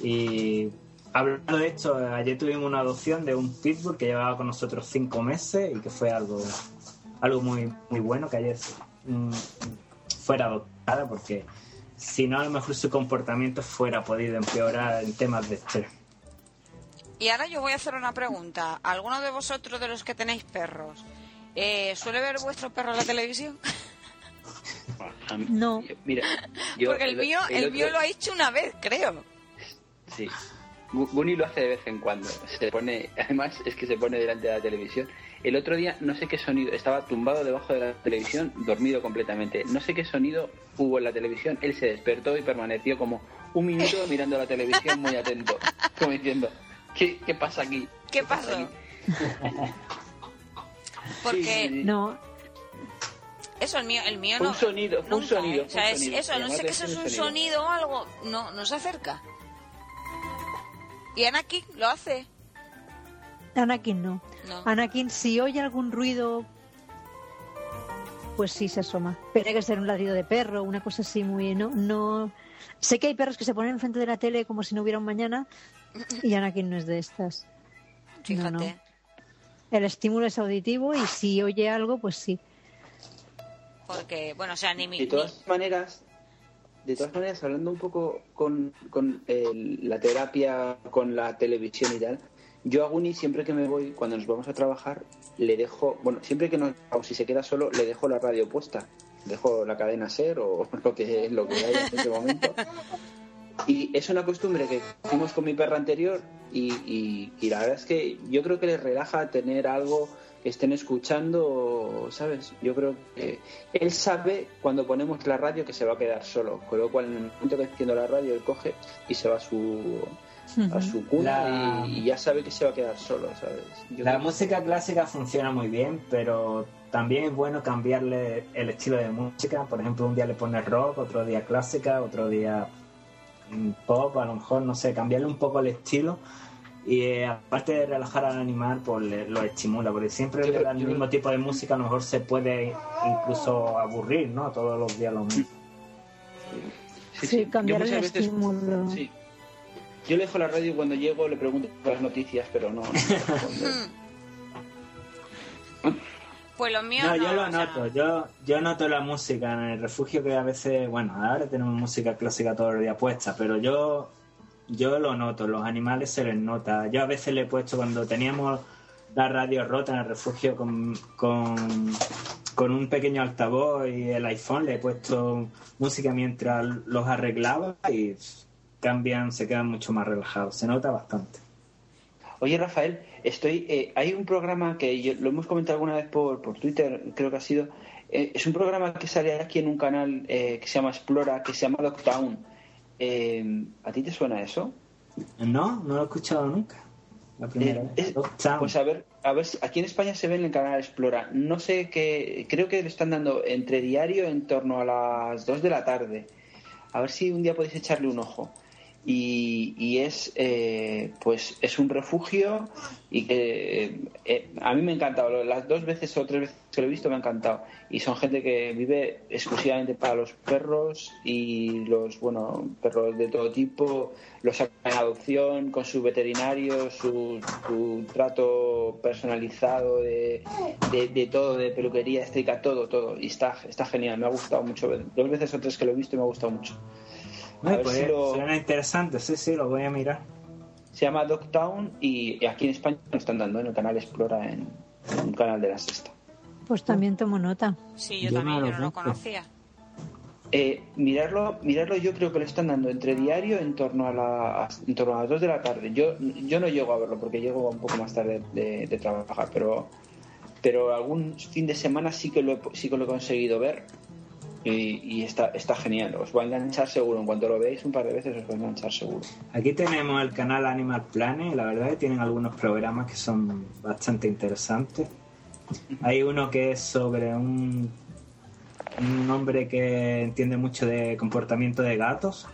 Y hablando de esto, ayer tuvimos una adopción de un pitbull que llevaba con nosotros 5 meses y que fue algo, algo muy, muy bueno que ayer mm, fuera adoptada porque si no a lo mejor su comportamiento fuera podido empeorar en temas de estrés. Y ahora yo voy a hacer una pregunta. ¿Alguno de vosotros de los que tenéis perros eh, suele ver vuestro perro en la televisión? No. Mira, <laughs> yo Porque el mío, el otro- mío lo ha hecho una vez, creo. Sí. Guni lo hace de vez en cuando. Se pone, además es que se pone delante de la televisión. El otro día no sé qué sonido, estaba tumbado debajo de la televisión, dormido completamente. No sé qué sonido hubo en la televisión. Él se despertó y permaneció como un minuto mirando la televisión muy atento, como diciendo, ¿qué, qué pasa aquí? ¿Qué pasó? aquí?". <laughs> Porque no eso, el mío, el mío no. un sonido, un sonido, ¿eh? O sea, fue un es- sonido. eso, no sé que eso es un sonido. sonido o algo. No, no se acerca. Y Anakin lo hace. Anakin no No. Anakin si oye algún ruido pues sí se asoma pero tiene que ser un ladrido de perro una cosa así muy no no sé que hay perros que se ponen enfrente de la tele como si no hubiera un mañana y Anakin no es de estas Fíjate. No, no. el estímulo es auditivo y si oye algo pues sí Porque, bueno, o sea, ni mi. De todas maneras, de todas maneras, hablando un poco con, con el- la terapia, con la televisión y tal, yo a Guni siempre que me voy, cuando nos vamos a trabajar, le dejo, bueno, siempre que no, o si se queda solo, le dejo la radio puesta. Dejo la cadena ser o <laughs> lo que, lo que haya en ese momento. Y es una costumbre que hicimos con mi perra anterior y, y- y la verdad es que yo creo que les relaja tener algo que estén escuchando, ¿sabes? Yo creo que él sabe cuando ponemos la radio que se va a quedar solo, con lo cual en el momento que enciendo la radio él coge y se va a su a su cuna y, ya sabe que se va a quedar solo, ¿sabes? la música clásica funciona muy bien, pero también es bueno cambiarle el estilo de música. Por ejemplo, un día le pones rock, otro día clásica, otro día pop, a lo mejor, no sé, cambiarle un poco el estilo. Y eh, aparte de relajar al animal, pues lo estimula, porque siempre el mismo tipo de música a lo mejor se puede incluso aburrir, ¿no? Todos los días lo mismo. Sí, cambiar el estímulo. Sí. Yo le dejo la radio y cuando llego le pregunto por las noticias, pero no. <laughs> <laughs> pues lo mío. No, yo lo noto. Yo, yo noto la música en el refugio que a veces, bueno, ahora tenemos música clásica todo el día puesta, pero yo, yo lo noto. Los animales se les nota. Yo a veces le he puesto cuando teníamos la radio rota en el refugio con, con, con un pequeño altavoz y el iPhone le he puesto música mientras los arreglaba y cambian, se quedan mucho más relajados. Se nota bastante. Oye, Rafael, estoy, eh, hay un programa que lo hemos comentado alguna vez por, por Twitter, creo que ha sido. Eh, es un programa que sale aquí en un canal eh, que se llama Explora, que se llama Dogtown. ¿A ti te suena eso? No, no lo he escuchado nunca. La primera vez. Pues a ver, a ver, aquí en España se ve en el canal Explora. No sé qué, creo que le están dando entre diario en torno a las 2 de la tarde. A ver si un día podéis echarle un ojo y, es eh, pues es un refugio y que eh, a mí me ha encantado. Las dos veces o tres veces que lo he visto me ha encantado. Y son gente que vive exclusivamente para los perros y los bueno perros de todo tipo. Los sacan en adopción con su veterinario su, trato personalizado de, de, todo de peluquería estética todo todo. Y está está genial me ha gustado mucho. Dos veces o tres que lo he visto me ha gustado mucho pues, Suena interesante, sí, sí, lo voy a mirar. Se llama Dogtown y aquí en España lo están dando en el canal Explora, en, un canal de la sexta. Pues también tomo nota. Sí, yo, también, yo no lo conocía. Eh, mirarlo, mirarlo yo creo que lo están dando entre diario en torno a, la, en torno a las 2 de la tarde. Yo, yo no llego a verlo porque llego un poco más tarde de, de trabajar, pero, pero algún fin de semana sí que lo sí que lo he conseguido ver y, está, está genial. Os va a enganchar seguro. En cuanto lo veáis un par de veces, os va a enganchar seguro. Aquí tenemos el canal Animal Planet. La verdad que tienen algunos programas que son bastante interesantes. Hay uno que es sobre un, un hombre que entiende mucho de comportamiento de gatos.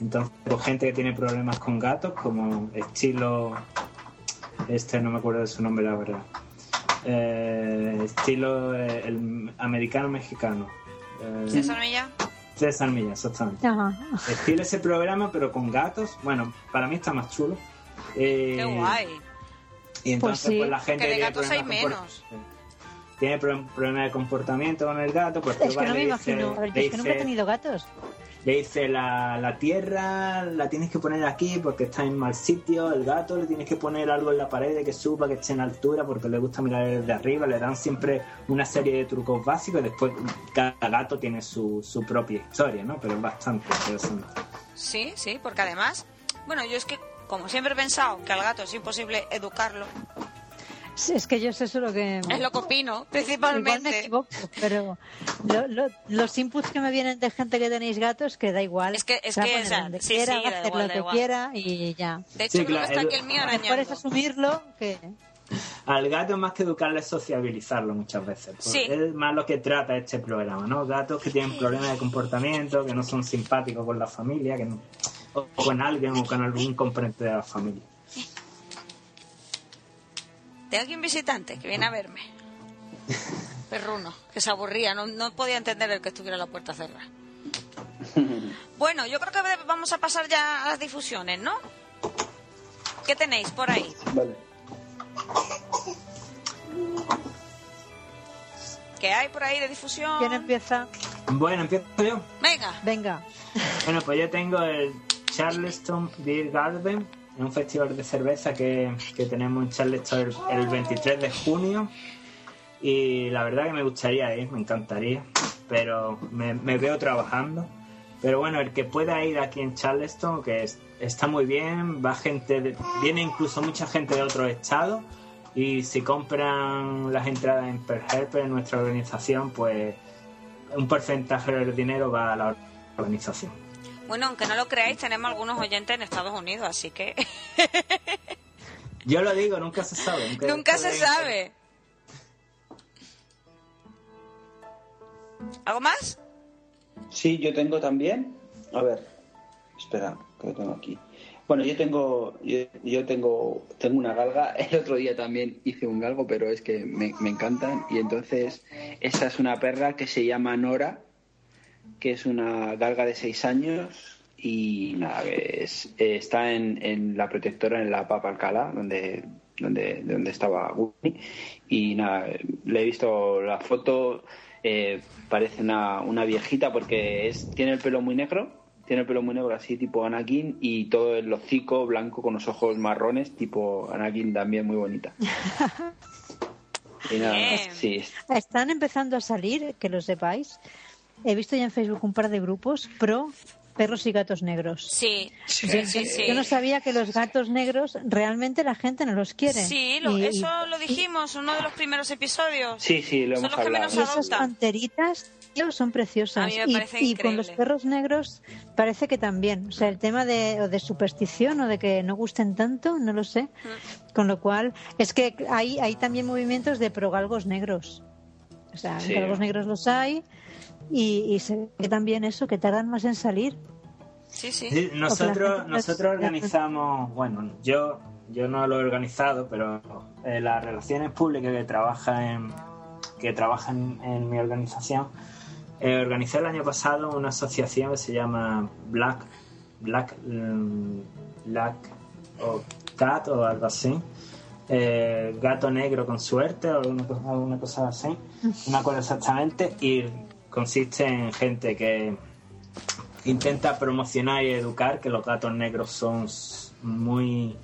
Entonces, pues, gente que tiene problemas con gatos, como estilo. Este no me acuerdo de su nombre, la verdad. Eh, estilo eh, el americano mexicano eh, César Milla. César Milla, exactamente. Estilo ese programa, pero con gatos. Bueno, para mí está más chulo. Eh, Qué guay. Y entonces, pues, pues la gente. Que de gatos hay menos. Tiene problemas de comportamiento con el gato, pues es que no me imagino. Dice, es que nunca he tenido gatos le dice la, la, tierra la tienes que poner aquí porque está en mal sitio, el gato le tienes que poner algo en la pared que suba, que esté en altura porque le gusta mirar desde arriba, le dan siempre una serie de trucos básicos y después cada gato tiene su, su propia historia, ¿no? Pero es bastante interesante. Sí, sí, porque además, bueno, yo es que como siempre he pensado que al gato es imposible educarlo, es que yo sé eso lo que... Es lo que opino, principalmente. me equivoco, pero los inputs que me vienen de gente que tenéis gatos, que da igual. Es que, es que, quiera, hacer lo que quiera y ya. De hecho, creo que está aquí el mío arañando. Mejor es asumirlo que... Al gato más que educarle es sociabilizarlo muchas veces. Sí. Es más lo que trata este programa, ¿no? Gatos que tienen problemas de comportamiento, que no son simpáticos con la familia, que no, o con alguien o con algún componente de la familia. Tengo aquí un visitante que viene a verme. <laughs> Perruno, que se aburría, no, no podía entender el que estuviera la puerta cerrada. <laughs> Bueno, yo creo que vamos a pasar ya a las difusiones, ¿no? ¿Qué tenéis por ahí? Vale. ¿Qué hay por ahí de difusión? ¿Quién empieza? Bueno, empiezo yo. Venga. Venga. Bueno, pues yo tengo el Charleston Beer Garden es un festival de cerveza que, tenemos en Charleston el, 23 de junio y la verdad que me gustaría ir, me encantaría, pero me, veo trabajando. Pero bueno, el que pueda ir aquí en Charleston, que está muy bien, va gente, viene incluso mucha gente de otros estados Y si compran las entradas en Per Helper, en nuestra organización, pues un porcentaje del dinero va a la organización. Bueno, aunque no lo creáis, tenemos algunos oyentes en Estados Unidos, así que... Yo lo digo, nunca se sabe. Nunca, se sabe. ¿Algo más? Sí, yo tengo también. A ver, espera, que lo tengo aquí. Bueno, yo tengo, yo, tengo, tengo una galga. <laughs> El otro día también hice un galgo, pero es que me, me encantan. Y entonces, esa es una perra que se llama Nora, que es una galga de seis años y nada, es, está en, en, la protectora en la Papa Alcalá, donde, donde, donde estaba Guni. Y nada, le he visto la foto, eh, parece una, una viejita porque es, tiene el pelo muy negro, tiene el pelo muy negro así tipo Anakin y todo el hocico blanco con los ojos marrones tipo Anakin también muy bonita. <laughs> y nada, sí. Están empezando a salir, que lo sepáis. He visto ya en Facebook un par de grupos pro perros y gatos negros. Sí, sí, sí, Yo no sabía que los gatos negros realmente la gente no los quiere. Sí, eso lo dijimos, uno de los primeros episodios. Sí, sí, lo hemos hablado. y esas panteritas son preciosas. y, con los perros negros parece que también. O sea, el tema de, de superstición o de que no gusten tanto, no lo sé. Mm. Con lo cual, es que hay, hay también movimientos de progalgos negros. O sea, galgos negros los hay y, se ve también eso, que tardan más en salir. Sí, sí. nosotros, nosotros organizamos, bueno, yo, yo no lo he organizado, pero eh, las relaciones públicas que trabaja en, que trabajan en, mi organización, eh, organizé el año pasado una asociación que se llama Black, Black, mm, Black o Cat o algo así. Eh, gato negro con suerte o alguna, alguna cosa así, no me acuerdo exactamente, y consiste en gente que intenta promocionar y educar que los gatos negros son muy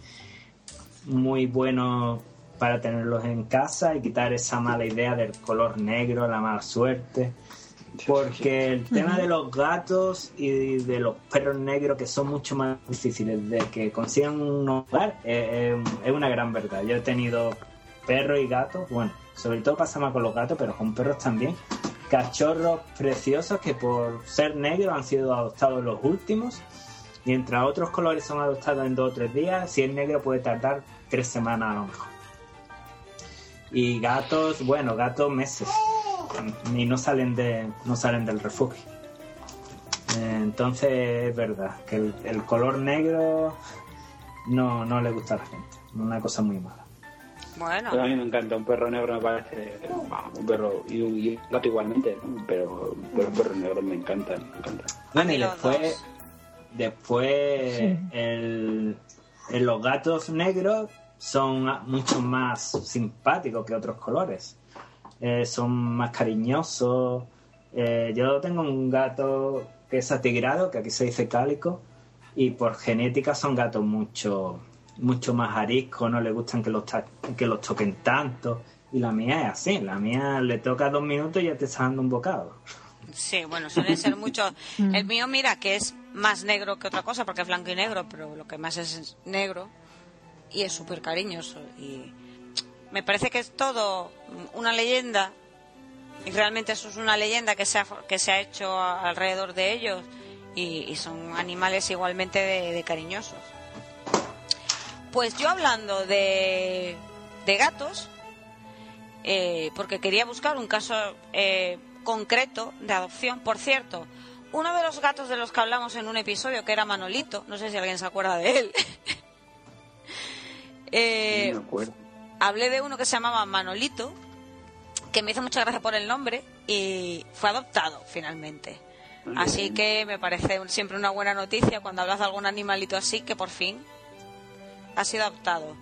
muy buenos para tenerlos en casa y quitar esa mala idea del color negro, la mala suerte. Porque el tema de los gatos y de los perros negros, que son mucho más difíciles de que consigan un hogar, es, es una gran verdad. Yo he tenido perros y gatos, bueno, sobre todo pasa más con los gatos, pero con perros también, cachorros preciosos que por ser negros han sido adoptados los últimos. Mientras otros colores son adoptados en dos o tres días, si es negro puede tardar tres semanas a lo mejor. Y gatos, bueno, gatos meses. Y no salen de, no salen del refugio. Entonces es verdad que el, color negro no, no le gusta a la gente. Una cosa muy mala. Bueno. a mí me encanta, un perro negro me parece. un perro y un, gato igualmente, pero, pero un perro negro me encanta, me encanta. Bueno, y después. Después, el, los gatos negros son mucho más simpáticos que otros colores. Eh, son más cariñosos. Eh, yo tengo un gato que es atigrado, que aquí se dice cálico, y por genética son gatos mucho mucho más arisco, no le gustan que los, que los toquen tanto. Y la mía es así, la mía le toca dos minutos y ya te está dando un bocado. Sí, bueno, suele ser <laughs> mucho. Mm. El mío, mira, que es más negro que otra cosa, porque es blanco y negro, pero lo que más es negro y es súper cariñoso. Y me parece que es todo una leyenda, y realmente eso es una leyenda que se ha, que se ha hecho alrededor de ellos, y, son animales igualmente de cariñosos. Pues yo hablando de, de gatos, eh, porque quería buscar un caso eh, concreto de adopción. Por cierto, uno de los gatos de los que hablamos en un episodio, que era Manolito, no sé si alguien se acuerda de él. <laughs> eh, Hablé de uno que se llamaba Manolito, que me hizo mucha gracia por el nombre, y fue adoptado finalmente. Así que me parece siempre una buena noticia cuando hablas de algún animalito así que por fin ha sido adoptado.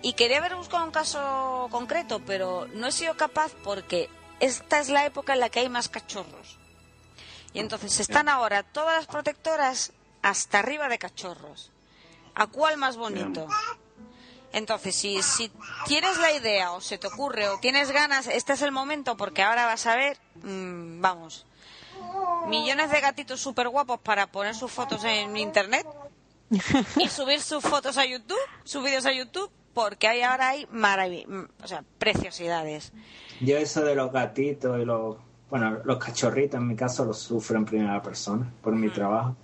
Y quería haber buscado un caso concreto, pero no he sido capaz porque esta es la época en la que hay más cachorros. Y entonces están ahora todas las protectoras hasta arriba de cachorros. ¿A cuál más bonito? Entonces, si, si tienes la idea o se te ocurre o tienes ganas, este es el momento porque ahora vas a ver, mm, vamos, millones de gatitos súper guapos para poner sus fotos en internet <laughs> y subir sus fotos a YouTube, sus vídeos a YouTube porque hay ahora hay marav o sea, preciosidades. Yo eso de los gatitos y los, bueno, los cachorritos en mi caso los sufro en primera persona por mi trabajo.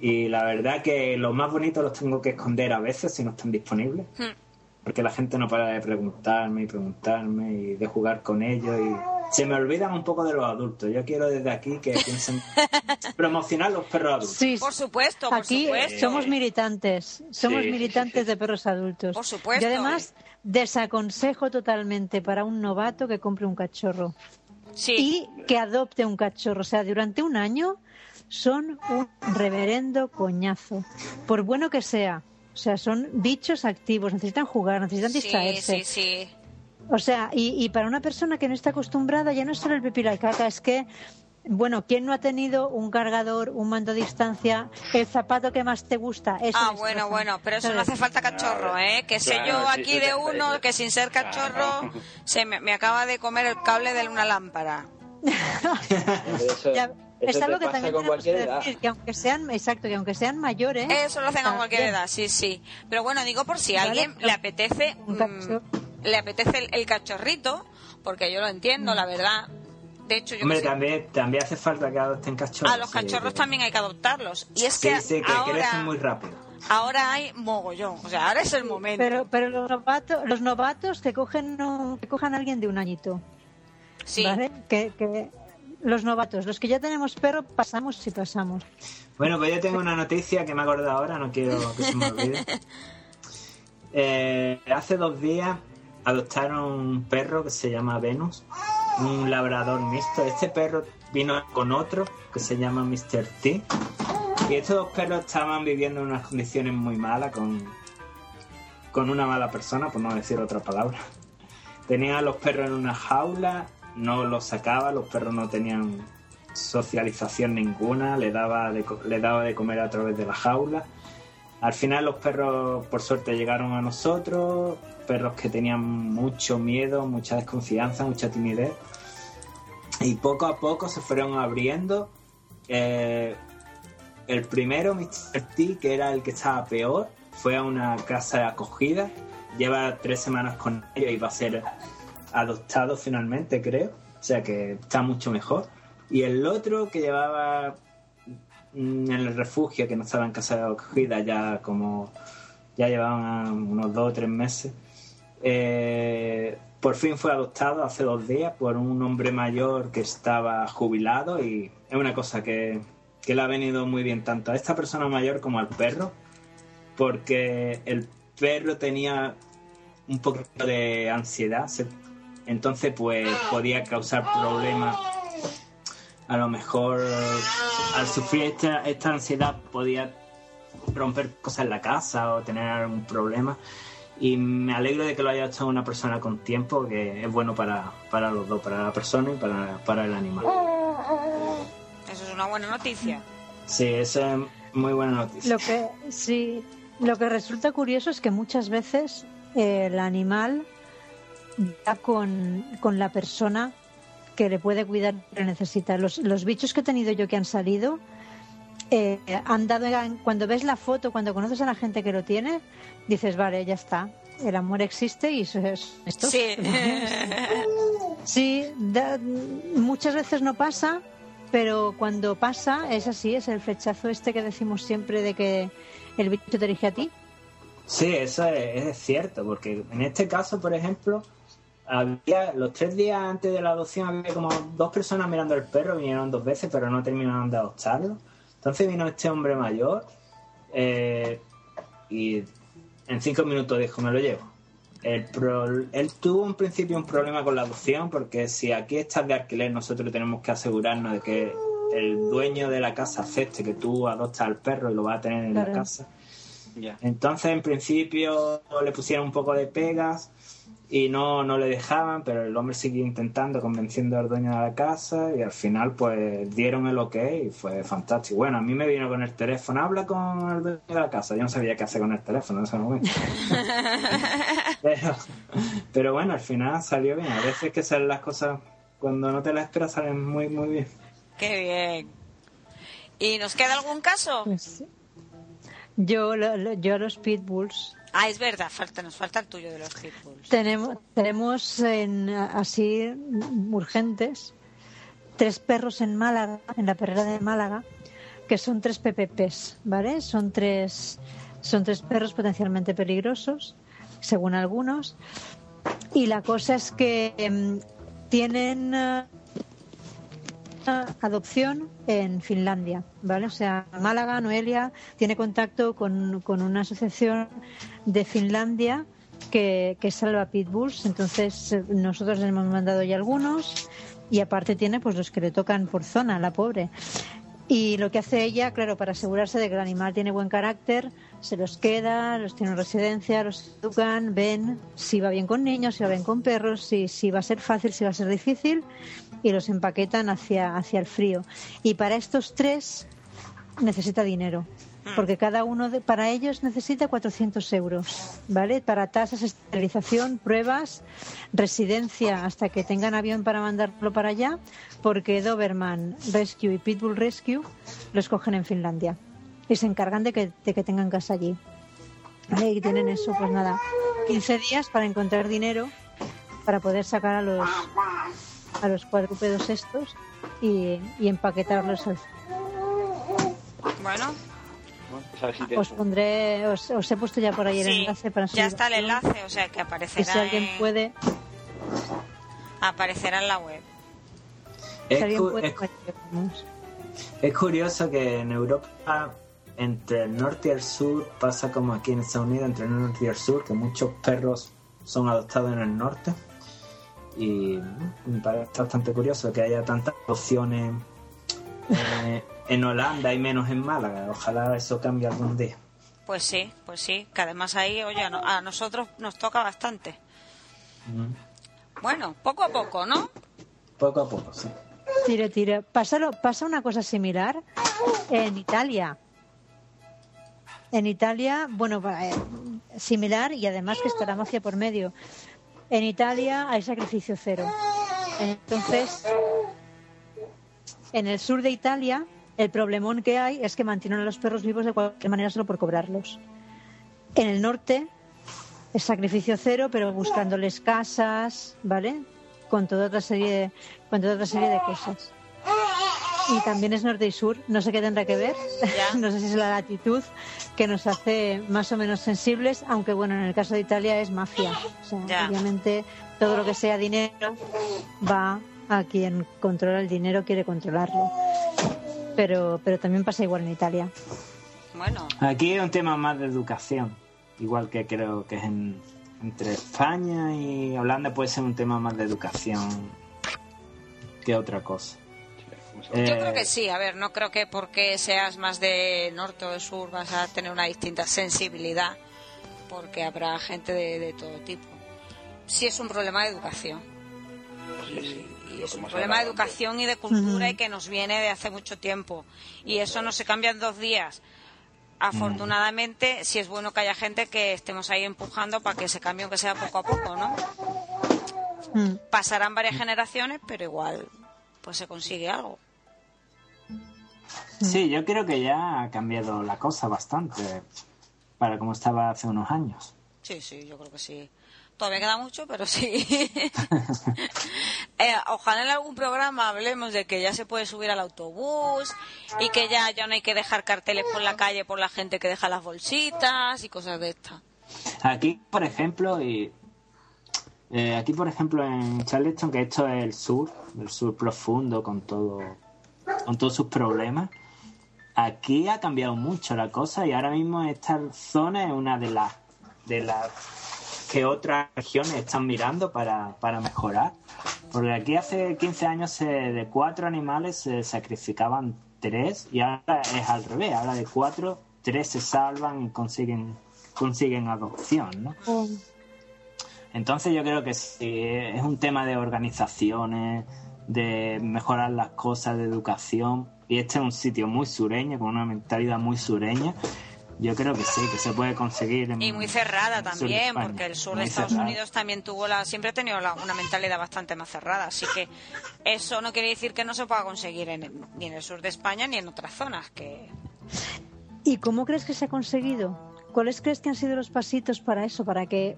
Y la verdad que los más bonitos los tengo que esconder a veces si no están disponibles. Hmm. Porque la gente no para de preguntarme y preguntarme y de jugar con ellos y se me olvidan un poco de los adultos. Yo quiero desde aquí que piensen <laughs> promocionar los perros adultos. Sí, Por supuesto, por aquí supuesto. somos militantes, somos Sí, sí, militantes sí. de perros adultos. Por supuesto. Y además desaconsejo totalmente para un novato que compre un cachorro Sí. y que adopte un cachorro. O sea, durante un año son un reverendo coñazo, por bueno que sea. O sea, son bichos activos, necesitan jugar, necesitan sí, distraerse. sí, sí. O sea, y, y para una persona que no está acostumbrada, ya no es solo el pipí y la caca, es que, bueno, ¿quién no ha tenido un cargador, un mando a distancia, el zapato que más te gusta? Eso Ah, bueno, bueno, pero eso no hace falta cachorro, ¿eh? Que sé Claro, yo sí, aquí sí, de sí, uno sí. que sin ser cachorro Claro. se me, me acaba de comer el cable de una lámpara. <laughs> Eso, Ya, eso es algo te que pasa también con cualquier que edad. decir, que aunque sean, exacto, que aunque sean mayores... Eso lo hacen a cualquier edad, sí, sí. Pero bueno, digo por si a alguien le apetece, mm, cachorro. le apetece el, el cachorrito, porque yo lo entiendo, la verdad. De hecho, yo Hombre, sé, también, también hace falta que adopten cachorros. a los sí, cachorros que- también hay que adoptarlos. Y es Sí, que, sí, que ahora, crecen muy rápido. ahora hay mogollón. O sea, ahora es el momento. Pero, pero los novatos, los novatos que cogen, un- que cojan a alguien de un añito, sí. ¿vale? Que, que los novatos, los que ya tenemos perro, pasamos y pasamos. Bueno, pues yo tengo una noticia que me he acordado ahora, no quiero que se me olvide. <laughs> Eh, hace dos días adoptaron un perro que se llama Venus, un labrador mixto. Este perro vino con otro que se llama Mr. T. Y estos dos perros estaban viviendo en unas condiciones muy malas con, con una mala persona, por no decir otra palabra. Tenían a los perros en una jaula, no los sacaba, los perros no tenían socialización ninguna, le daba de, le daba de comer a través de la jaula. Al final los perros, por suerte, llegaron a nosotros, perros que tenían mucho miedo, mucha desconfianza, mucha timidez. Y poco a poco se fueron abriendo. Eh, el primero, Mr. T, que era el que estaba peor, fue a una casa de acogida. Lleva tres semanas con ellos y va a ser adoptado finalmente, creo. O sea que está mucho mejor. Y el otro que llevaba mm, en el refugio, que no estaba en casa de acogida ya como ya llevaban unos dos o tres meses, eh, por fin fue adoptado hace dos días por un hombre mayor que estaba jubilado y es una cosa que, que le ha venido muy bien tanto a esta persona mayor como al perro, porque el perro tenía un poquito de ansiedad, se- entonces pues podía causar problemas. A lo mejor al sufrir esta, esta ansiedad podía romper cosas en la casa o tener algún problema. Y me alegro de que lo haya hecho una persona con tiempo, que es bueno para, para los dos, para la persona y para, para el animal. Eso es una buena noticia. Sí, esa es muy buena noticia. Lo que sí, lo que resulta curioso es que muchas veces eh, el animal da con, con la persona que le puede cuidar y que necesita. Los, los bichos que he tenido yo que han salido eh, han dado en- cuando ves la foto, cuando conoces a la gente que lo tiene, dices vale ya está, el amor existe y eso es esto. Sí. <laughs> Sí, da- muchas veces no pasa, pero cuando pasa es así, es el flechazo este que decimos siempre de que el bicho te dirige a ti. Sí, eso es, es cierto, porque en este caso, por ejemplo, había los tres días antes de la adopción había como dos personas mirando al perro, vinieron dos veces, pero no terminaron de adoptarlo. Entonces vino este hombre mayor eh, y en cinco minutos dijo, me lo llevo. El pro- él tuvo en principio un problema con la adopción porque si aquí estás de alquiler nosotros tenemos que asegurarnos de que el dueño de la casa acepte que tú adoptas al perro y lo vas a tener en la casa. Entonces, en principio, le pusieron un poco de pegas y no, no le dejaban, pero el hombre siguió intentando, convenciendo al dueño de la casa y al final, pues, dieron el ok y fue fantástico. Bueno, a mí me vino con el teléfono, habla con el dueño de la casa. Yo no sabía qué hacer con el teléfono en ese momento. <laughs> pero, pero bueno, al final salió bien. A veces que salen las cosas, cuando no te las esperas, salen muy, muy bien. Qué bien. ¿Y nos queda algún caso? Pues, yo, lo- lo- yo los pitbulls Ah, es verdad, falta, nos falta el tuyo de los pitbulls. Tenemos, tenemos en, así urgentes tres perros en Málaga, en la perrera de Málaga, que son tres PPPs, ¿vale? Son tres, son tres perros potencialmente peligrosos, según algunos. Y la cosa es que em, tienen eh, adopción en Finlandia, ¿vale? O sea, Málaga, Noelia, tiene contacto con, con una asociación de Finlandia que, que salva pitbulls. Entonces, eh, nosotros le hemos mandado ya algunos y aparte tiene pues los que le tocan por zona, la pobre. Y lo que hace ella, claro, para asegurarse de que el animal tiene buen carácter, se los queda, los tiene en residencia, los educan, ven si va bien con niños, si va bien con perros, si, si va a ser fácil, si va a ser difícil, y los empaquetan hacia, hacia el frío. Y para estos tres necesita dinero, porque cada uno de, para ellos necesita 400 euros, ¿vale? Para tasas, esterilización, pruebas, residencia hasta que tengan avión para mandarlo para allá, porque Doberman Rescue y Pitbull Rescue los cogen en Finlandia y se encargan de que, de que tengan casa allí. Y tienen eso, pues nada, 15 días para encontrar dinero para poder sacar a los a los cuadrúpedos estos y, y empaquetarlos Bueno, Bueno, a ver si te- Os pondré, os, os he puesto ya por ahí el sí, enlace para ya está el enlace, o sea que aparecerá, si alguien en, puede, aparecerá en la web. si Es, alguien cu- puede, es- pues, es curioso que en Europa, entre el norte y el sur, pasa como aquí en Estados Unidos, entre el norte y el sur, que muchos perros son adoptados en el norte. Y me parece bastante curioso que haya tantas opciones <laughs> eh, en Holanda y menos en Málaga. Ojalá eso cambie algún día. Pues sí, pues sí, que además ahí, oye, a no- a nosotros nos toca bastante. Mm. Bueno, poco a poco, ¿no? Poco a poco, sí. Tire, tire. Pasa, lo- pasa una cosa similar en Italia. En Italia, bueno, eh, similar y además que está la mafia por medio. En Italia hay sacrificio cero. Entonces, en el sur de Italia, el problemón que hay es que mantienen a los perros vivos de cualquier manera solo por cobrarlos. En el norte es sacrificio cero, pero buscándoles casas, ¿vale? Con toda otra serie de, con toda otra serie de cosas. Y también es norte y sur, no sé qué tendrá que ver, <laughs> no sé si es la latitud que nos hace más o menos sensibles, aunque bueno, en el caso de Italia es mafia. O sea, Ya. obviamente todo lo que sea dinero va a quien controla el dinero, quiere controlarlo. Pero, pero también pasa igual en Italia. Bueno, Aquí es un tema más de educación, igual que creo que es en- entre España y Holanda puede ser un tema más de educación que otra cosa. Eh, yo creo que sí, a ver, no creo que porque seas más de norte o de sur vas a tener una distinta sensibilidad, porque habrá gente de, de todo tipo. Sí es un problema de educación. Sí, sí, Y es un problema de educación y de cultura y que nos viene de hace mucho tiempo. Y eso no se cambia en dos días. Afortunadamente, sí es bueno que haya gente que estemos ahí empujando para que se cambie, aunque sea poco a poco, ¿no? Pasarán varias generaciones, pero igual pues se consigue algo. Sí, yo creo que ya ha cambiado la cosa bastante para como estaba hace unos años. Sí, sí, yo creo que sí. Todavía queda mucho, pero sí. <laughs> Eh, ojalá en algún programa hablemos de que ya se puede subir al autobús y que ya, ya no hay que dejar carteles por la calle por la gente que deja las bolsitas y cosas de estas. Aquí, por ejemplo, y eh, aquí, por ejemplo, en Charleston, que esto es el sur, el sur profundo con todo, con todos sus problemas. Aquí ha cambiado mucho la cosa y ahora mismo esta zona es una de las de las que otras regiones están mirando para, para mejorar. Porque aquí hace 15 años se- de cuatro animales se sacrificaban tres y ahora es al revés. Ahora de cuatro, tres se salvan y consiguen, consiguen adopción, ¿no? Oh, Entonces yo creo que sí, es un tema de organizaciones, de mejorar las cosas, de educación. Y este es un sitio muy sureño, con una mentalidad muy sureña. Yo creo que sí, que se puede conseguir. en- Y muy cerrada también, España. porque el sur de Muy Estados cerrada. Unidos también tuvo la, siempre ha tenido la- una mentalidad bastante más cerrada. Así que eso no quiere decir que no se pueda conseguir en- ni en el sur de España ni en otras zonas. que ¿Y cómo crees que se ha conseguido? ¿cuáles crees que han sido los pasitos para eso? Para que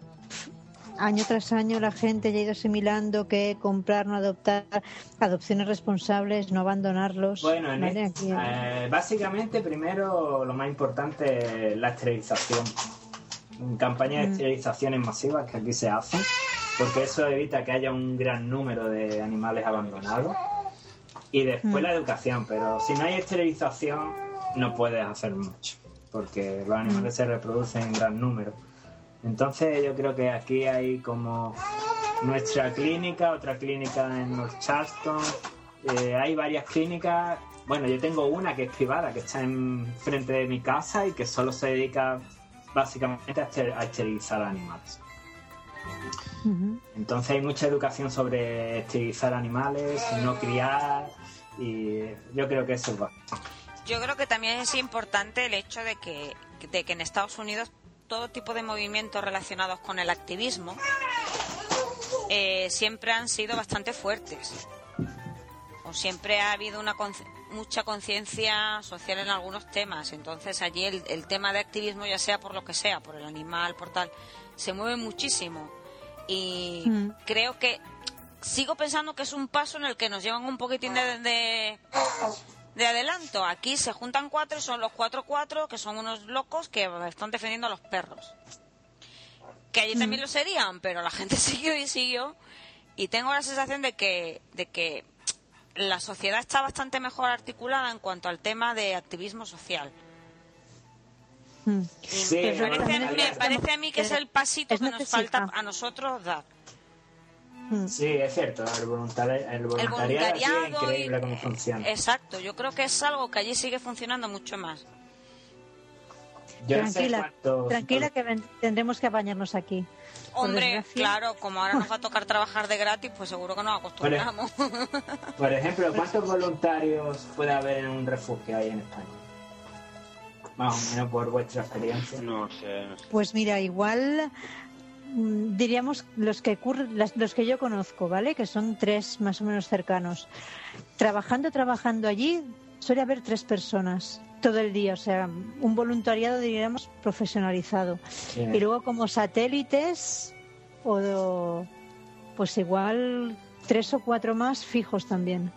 año tras año la gente haya ido asimilando que comprar, no adoptar, adopciones responsables, no abandonarlos. Bueno, eh, básicamente primero lo más importante es la esterilización. Campañas de mm. esterilizaciones masivas que aquí se hacen, porque eso evita que haya un gran número de animales abandonados. Y después mm. la educación, pero si no hay esterilización no puedes hacer mucho, porque los animales mm. se reproducen en gran número. Entonces yo creo que aquí hay como nuestra clínica, otra clínica en North Charleston, eh, hay varias clínicas. Bueno, yo tengo una que es privada, que está en frente de mi casa y que solo se dedica básicamente a, esterilizar animales. Entonces hay mucha educación sobre esterilizar animales, no criar y yo creo que eso es básico. Yo creo que también es importante el hecho de que, de que en Estados Unidos todo tipo de movimientos relacionados con el activismo eh, siempre han sido bastante fuertes. O siempre ha habido una mucha conciencia social en algunos temas. Entonces allí el, tema de activismo, ya sea por lo que sea, por el animal, por tal, se mueve muchísimo. Y mm. creo que sigo pensando que es un paso en el que nos llevan un poquitín de de adelanto. Aquí se juntan cuatro, son los cuatro cuatro, que son unos locos que están defendiendo a los perros. Que allí también lo serían, pero la gente <laughs> siguió y siguió. Y tengo la sensación de que, de que la sociedad está bastante mejor articulada en cuanto al tema de activismo social. me, parece, a mí que es el pasito que nos falta a nosotros dar. Mm. Sí, es cierto, el, voluntariado, es increíble cómo funciona. Exacto, yo creo que es algo que allí sigue funcionando mucho más. tranquila, tranquila que tendremos que apañarnos aquí. Hombre, claro, como ahora nos va a <laughs> tocar trabajar de gratis, pues seguro que nos acostumbramos. <laughs> Por, ejemplo, ¿cuántos voluntarios puede haber en un refugio ahí en España? Más o menos por vuestra experiencia. No sé. Pues mira, igual diríamos los que los que yo conozco, ¿vale? Que son tres más o menos cercanos. Trabajando, trabajando allí, suele haber tres personas todo el día, o sea, un voluntariado diríamos profesionalizado. Y luego como satélites o pues igual tres o cuatro más fijos también.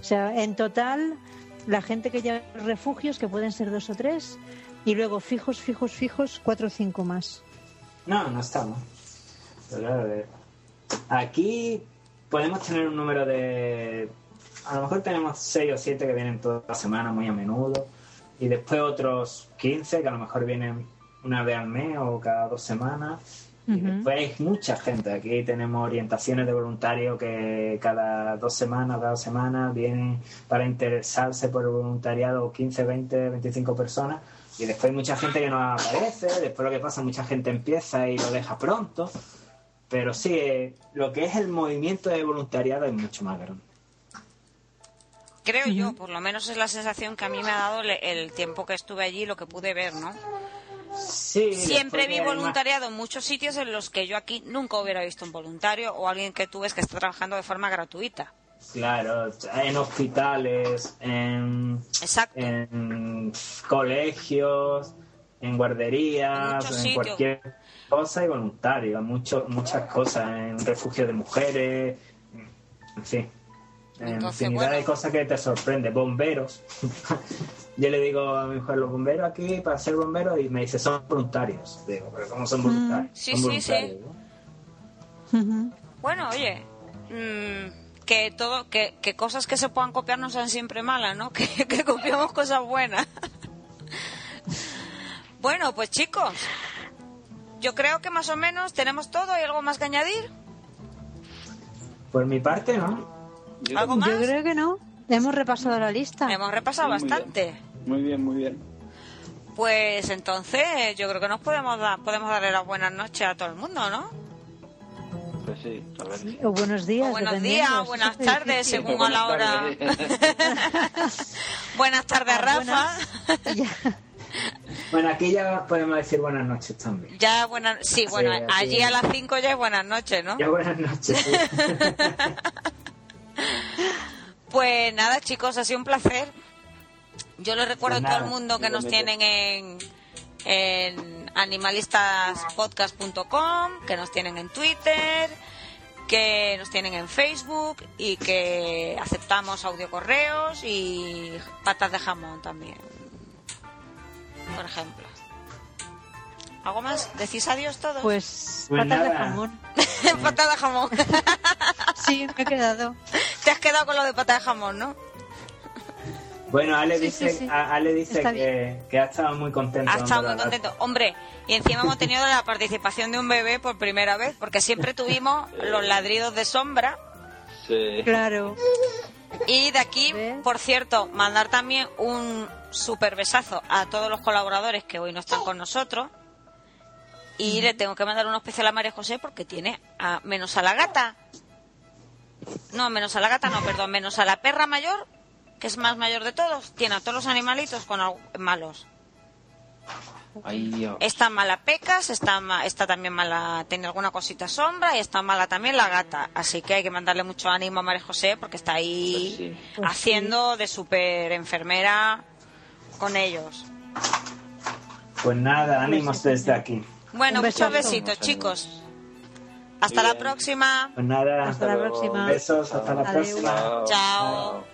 O sea, en total la gente que lleva refugios que pueden ser dos o tres y luego fijos, fijos, fijos cuatro o cinco más. No, no estamos. Pero aquí podemos tener un número de... A lo mejor tenemos 6 o 7 que vienen toda la semana muy a menudo y después otros 15 que a lo mejor vienen una vez al mes o cada dos semanas. Y después hay mucha gente. Aquí tenemos orientaciones de voluntarios que cada dos semanas, cada dos semanas vienen para interesarse por el voluntariado 15, 20, 25 personas y después hay mucha gente que no aparece, después lo que pasa, mucha gente empieza y lo deja pronto. Pero sí, eh, lo que es el movimiento de voluntariado es mucho más grande. Creo yo, por lo menos es la sensación que a mí me ha dado el tiempo que estuve allí, lo que pude ver, ¿no? Sí, Siempre vi voluntariado en muchos sitios en los que yo aquí nunca hubiera visto un voluntario o alguien que tú ves que está trabajando de forma gratuita. Claro, en hospitales, en, en colegios, en guarderías, en, cualquier cosa y voluntario, mucho, muchas cosas, en refugios de mujeres, en fin. En infinidad de cosas que te sorprende. Bomberos. <laughs> Yo le digo a mi mujer, los bomberos aquí para ser bomberos y me dice, son voluntarios. Digo, pero ¿cómo son voluntarios? Sí, sí, sí. Bueno, oye, mmm, que todo que, que, cosas que se puedan copiar no sean siempre malas, ¿no? <laughs> Que, que copiamos cosas buenas. <laughs> bueno, pues chicos, yo creo que más o menos tenemos todo. ¿Hay algo más que añadir? Por mi parte, ¿no? Yo, ¿Algo más? yo creo que no. Hemos repasado la lista. Hemos repasado bastante. Muy bien, muy bien. Pues entonces yo creo que nos podemos dar, podemos darle las buenas noches a todo el mundo, ¿no? Pues sí, O buenos días. O buenos días, o buenas tardes, según a la hora. <laughs> buenas tardes, Rafa. <laughs> Bueno, aquí ya podemos decir buenas noches también. Ya, buenas, sí, bueno, allí a las 5 ya es buenas noches, ¿no? Ya buenas noches. <laughs> pues nada, chicos, ha sido un placer. Yo les recuerdo a pues todo el mundo que nos tienen en, en animalistaspodcast.com, que nos tienen en Twitter, que nos tienen en Facebook y que aceptamos audio correos y patas de jamón también, por ejemplo. ¿Algo más? ¿Decís adiós todos? Pues, Pues patas de jamón. <laughs> pata de jamón. Sí, me he quedado. Te has quedado con lo de pata de jamón, ¿no? Bueno, Ale Sí, dice, sí, sí. a- Ale dice que, que ha estado muy contento. Ha estado muy contento. Hombre, y encima hemos tenido la participación de un bebé por primera vez, porque siempre tuvimos los ladridos de sombra. Sí. Claro. Y de aquí, ¿Ves? por cierto, mandar también un super besazo a todos los colaboradores que hoy no están con nosotros. Y le tengo que mandar uno especial a María José porque tiene a menos a la gata. No, menos a la gata, no, perdón, menos a la perra mayor, que es más mayor de todos. Tiene a todos los animalitos con malos. Ay, Dios. Está mala Pecas, está, ma- está también mala, tiene alguna cosita sombra y está mala también la gata. Así que hay que mandarle mucho ánimo a María José porque está ahí Pues sí. Pues haciendo de super enfermera con ellos. Pues nada, ánimos desde aquí. Bueno, Un muchos besitos, chicos. Hasta la próxima. Pues nada, Hasta la luego. próxima. besos, hasta la próxima. Chao. Chao.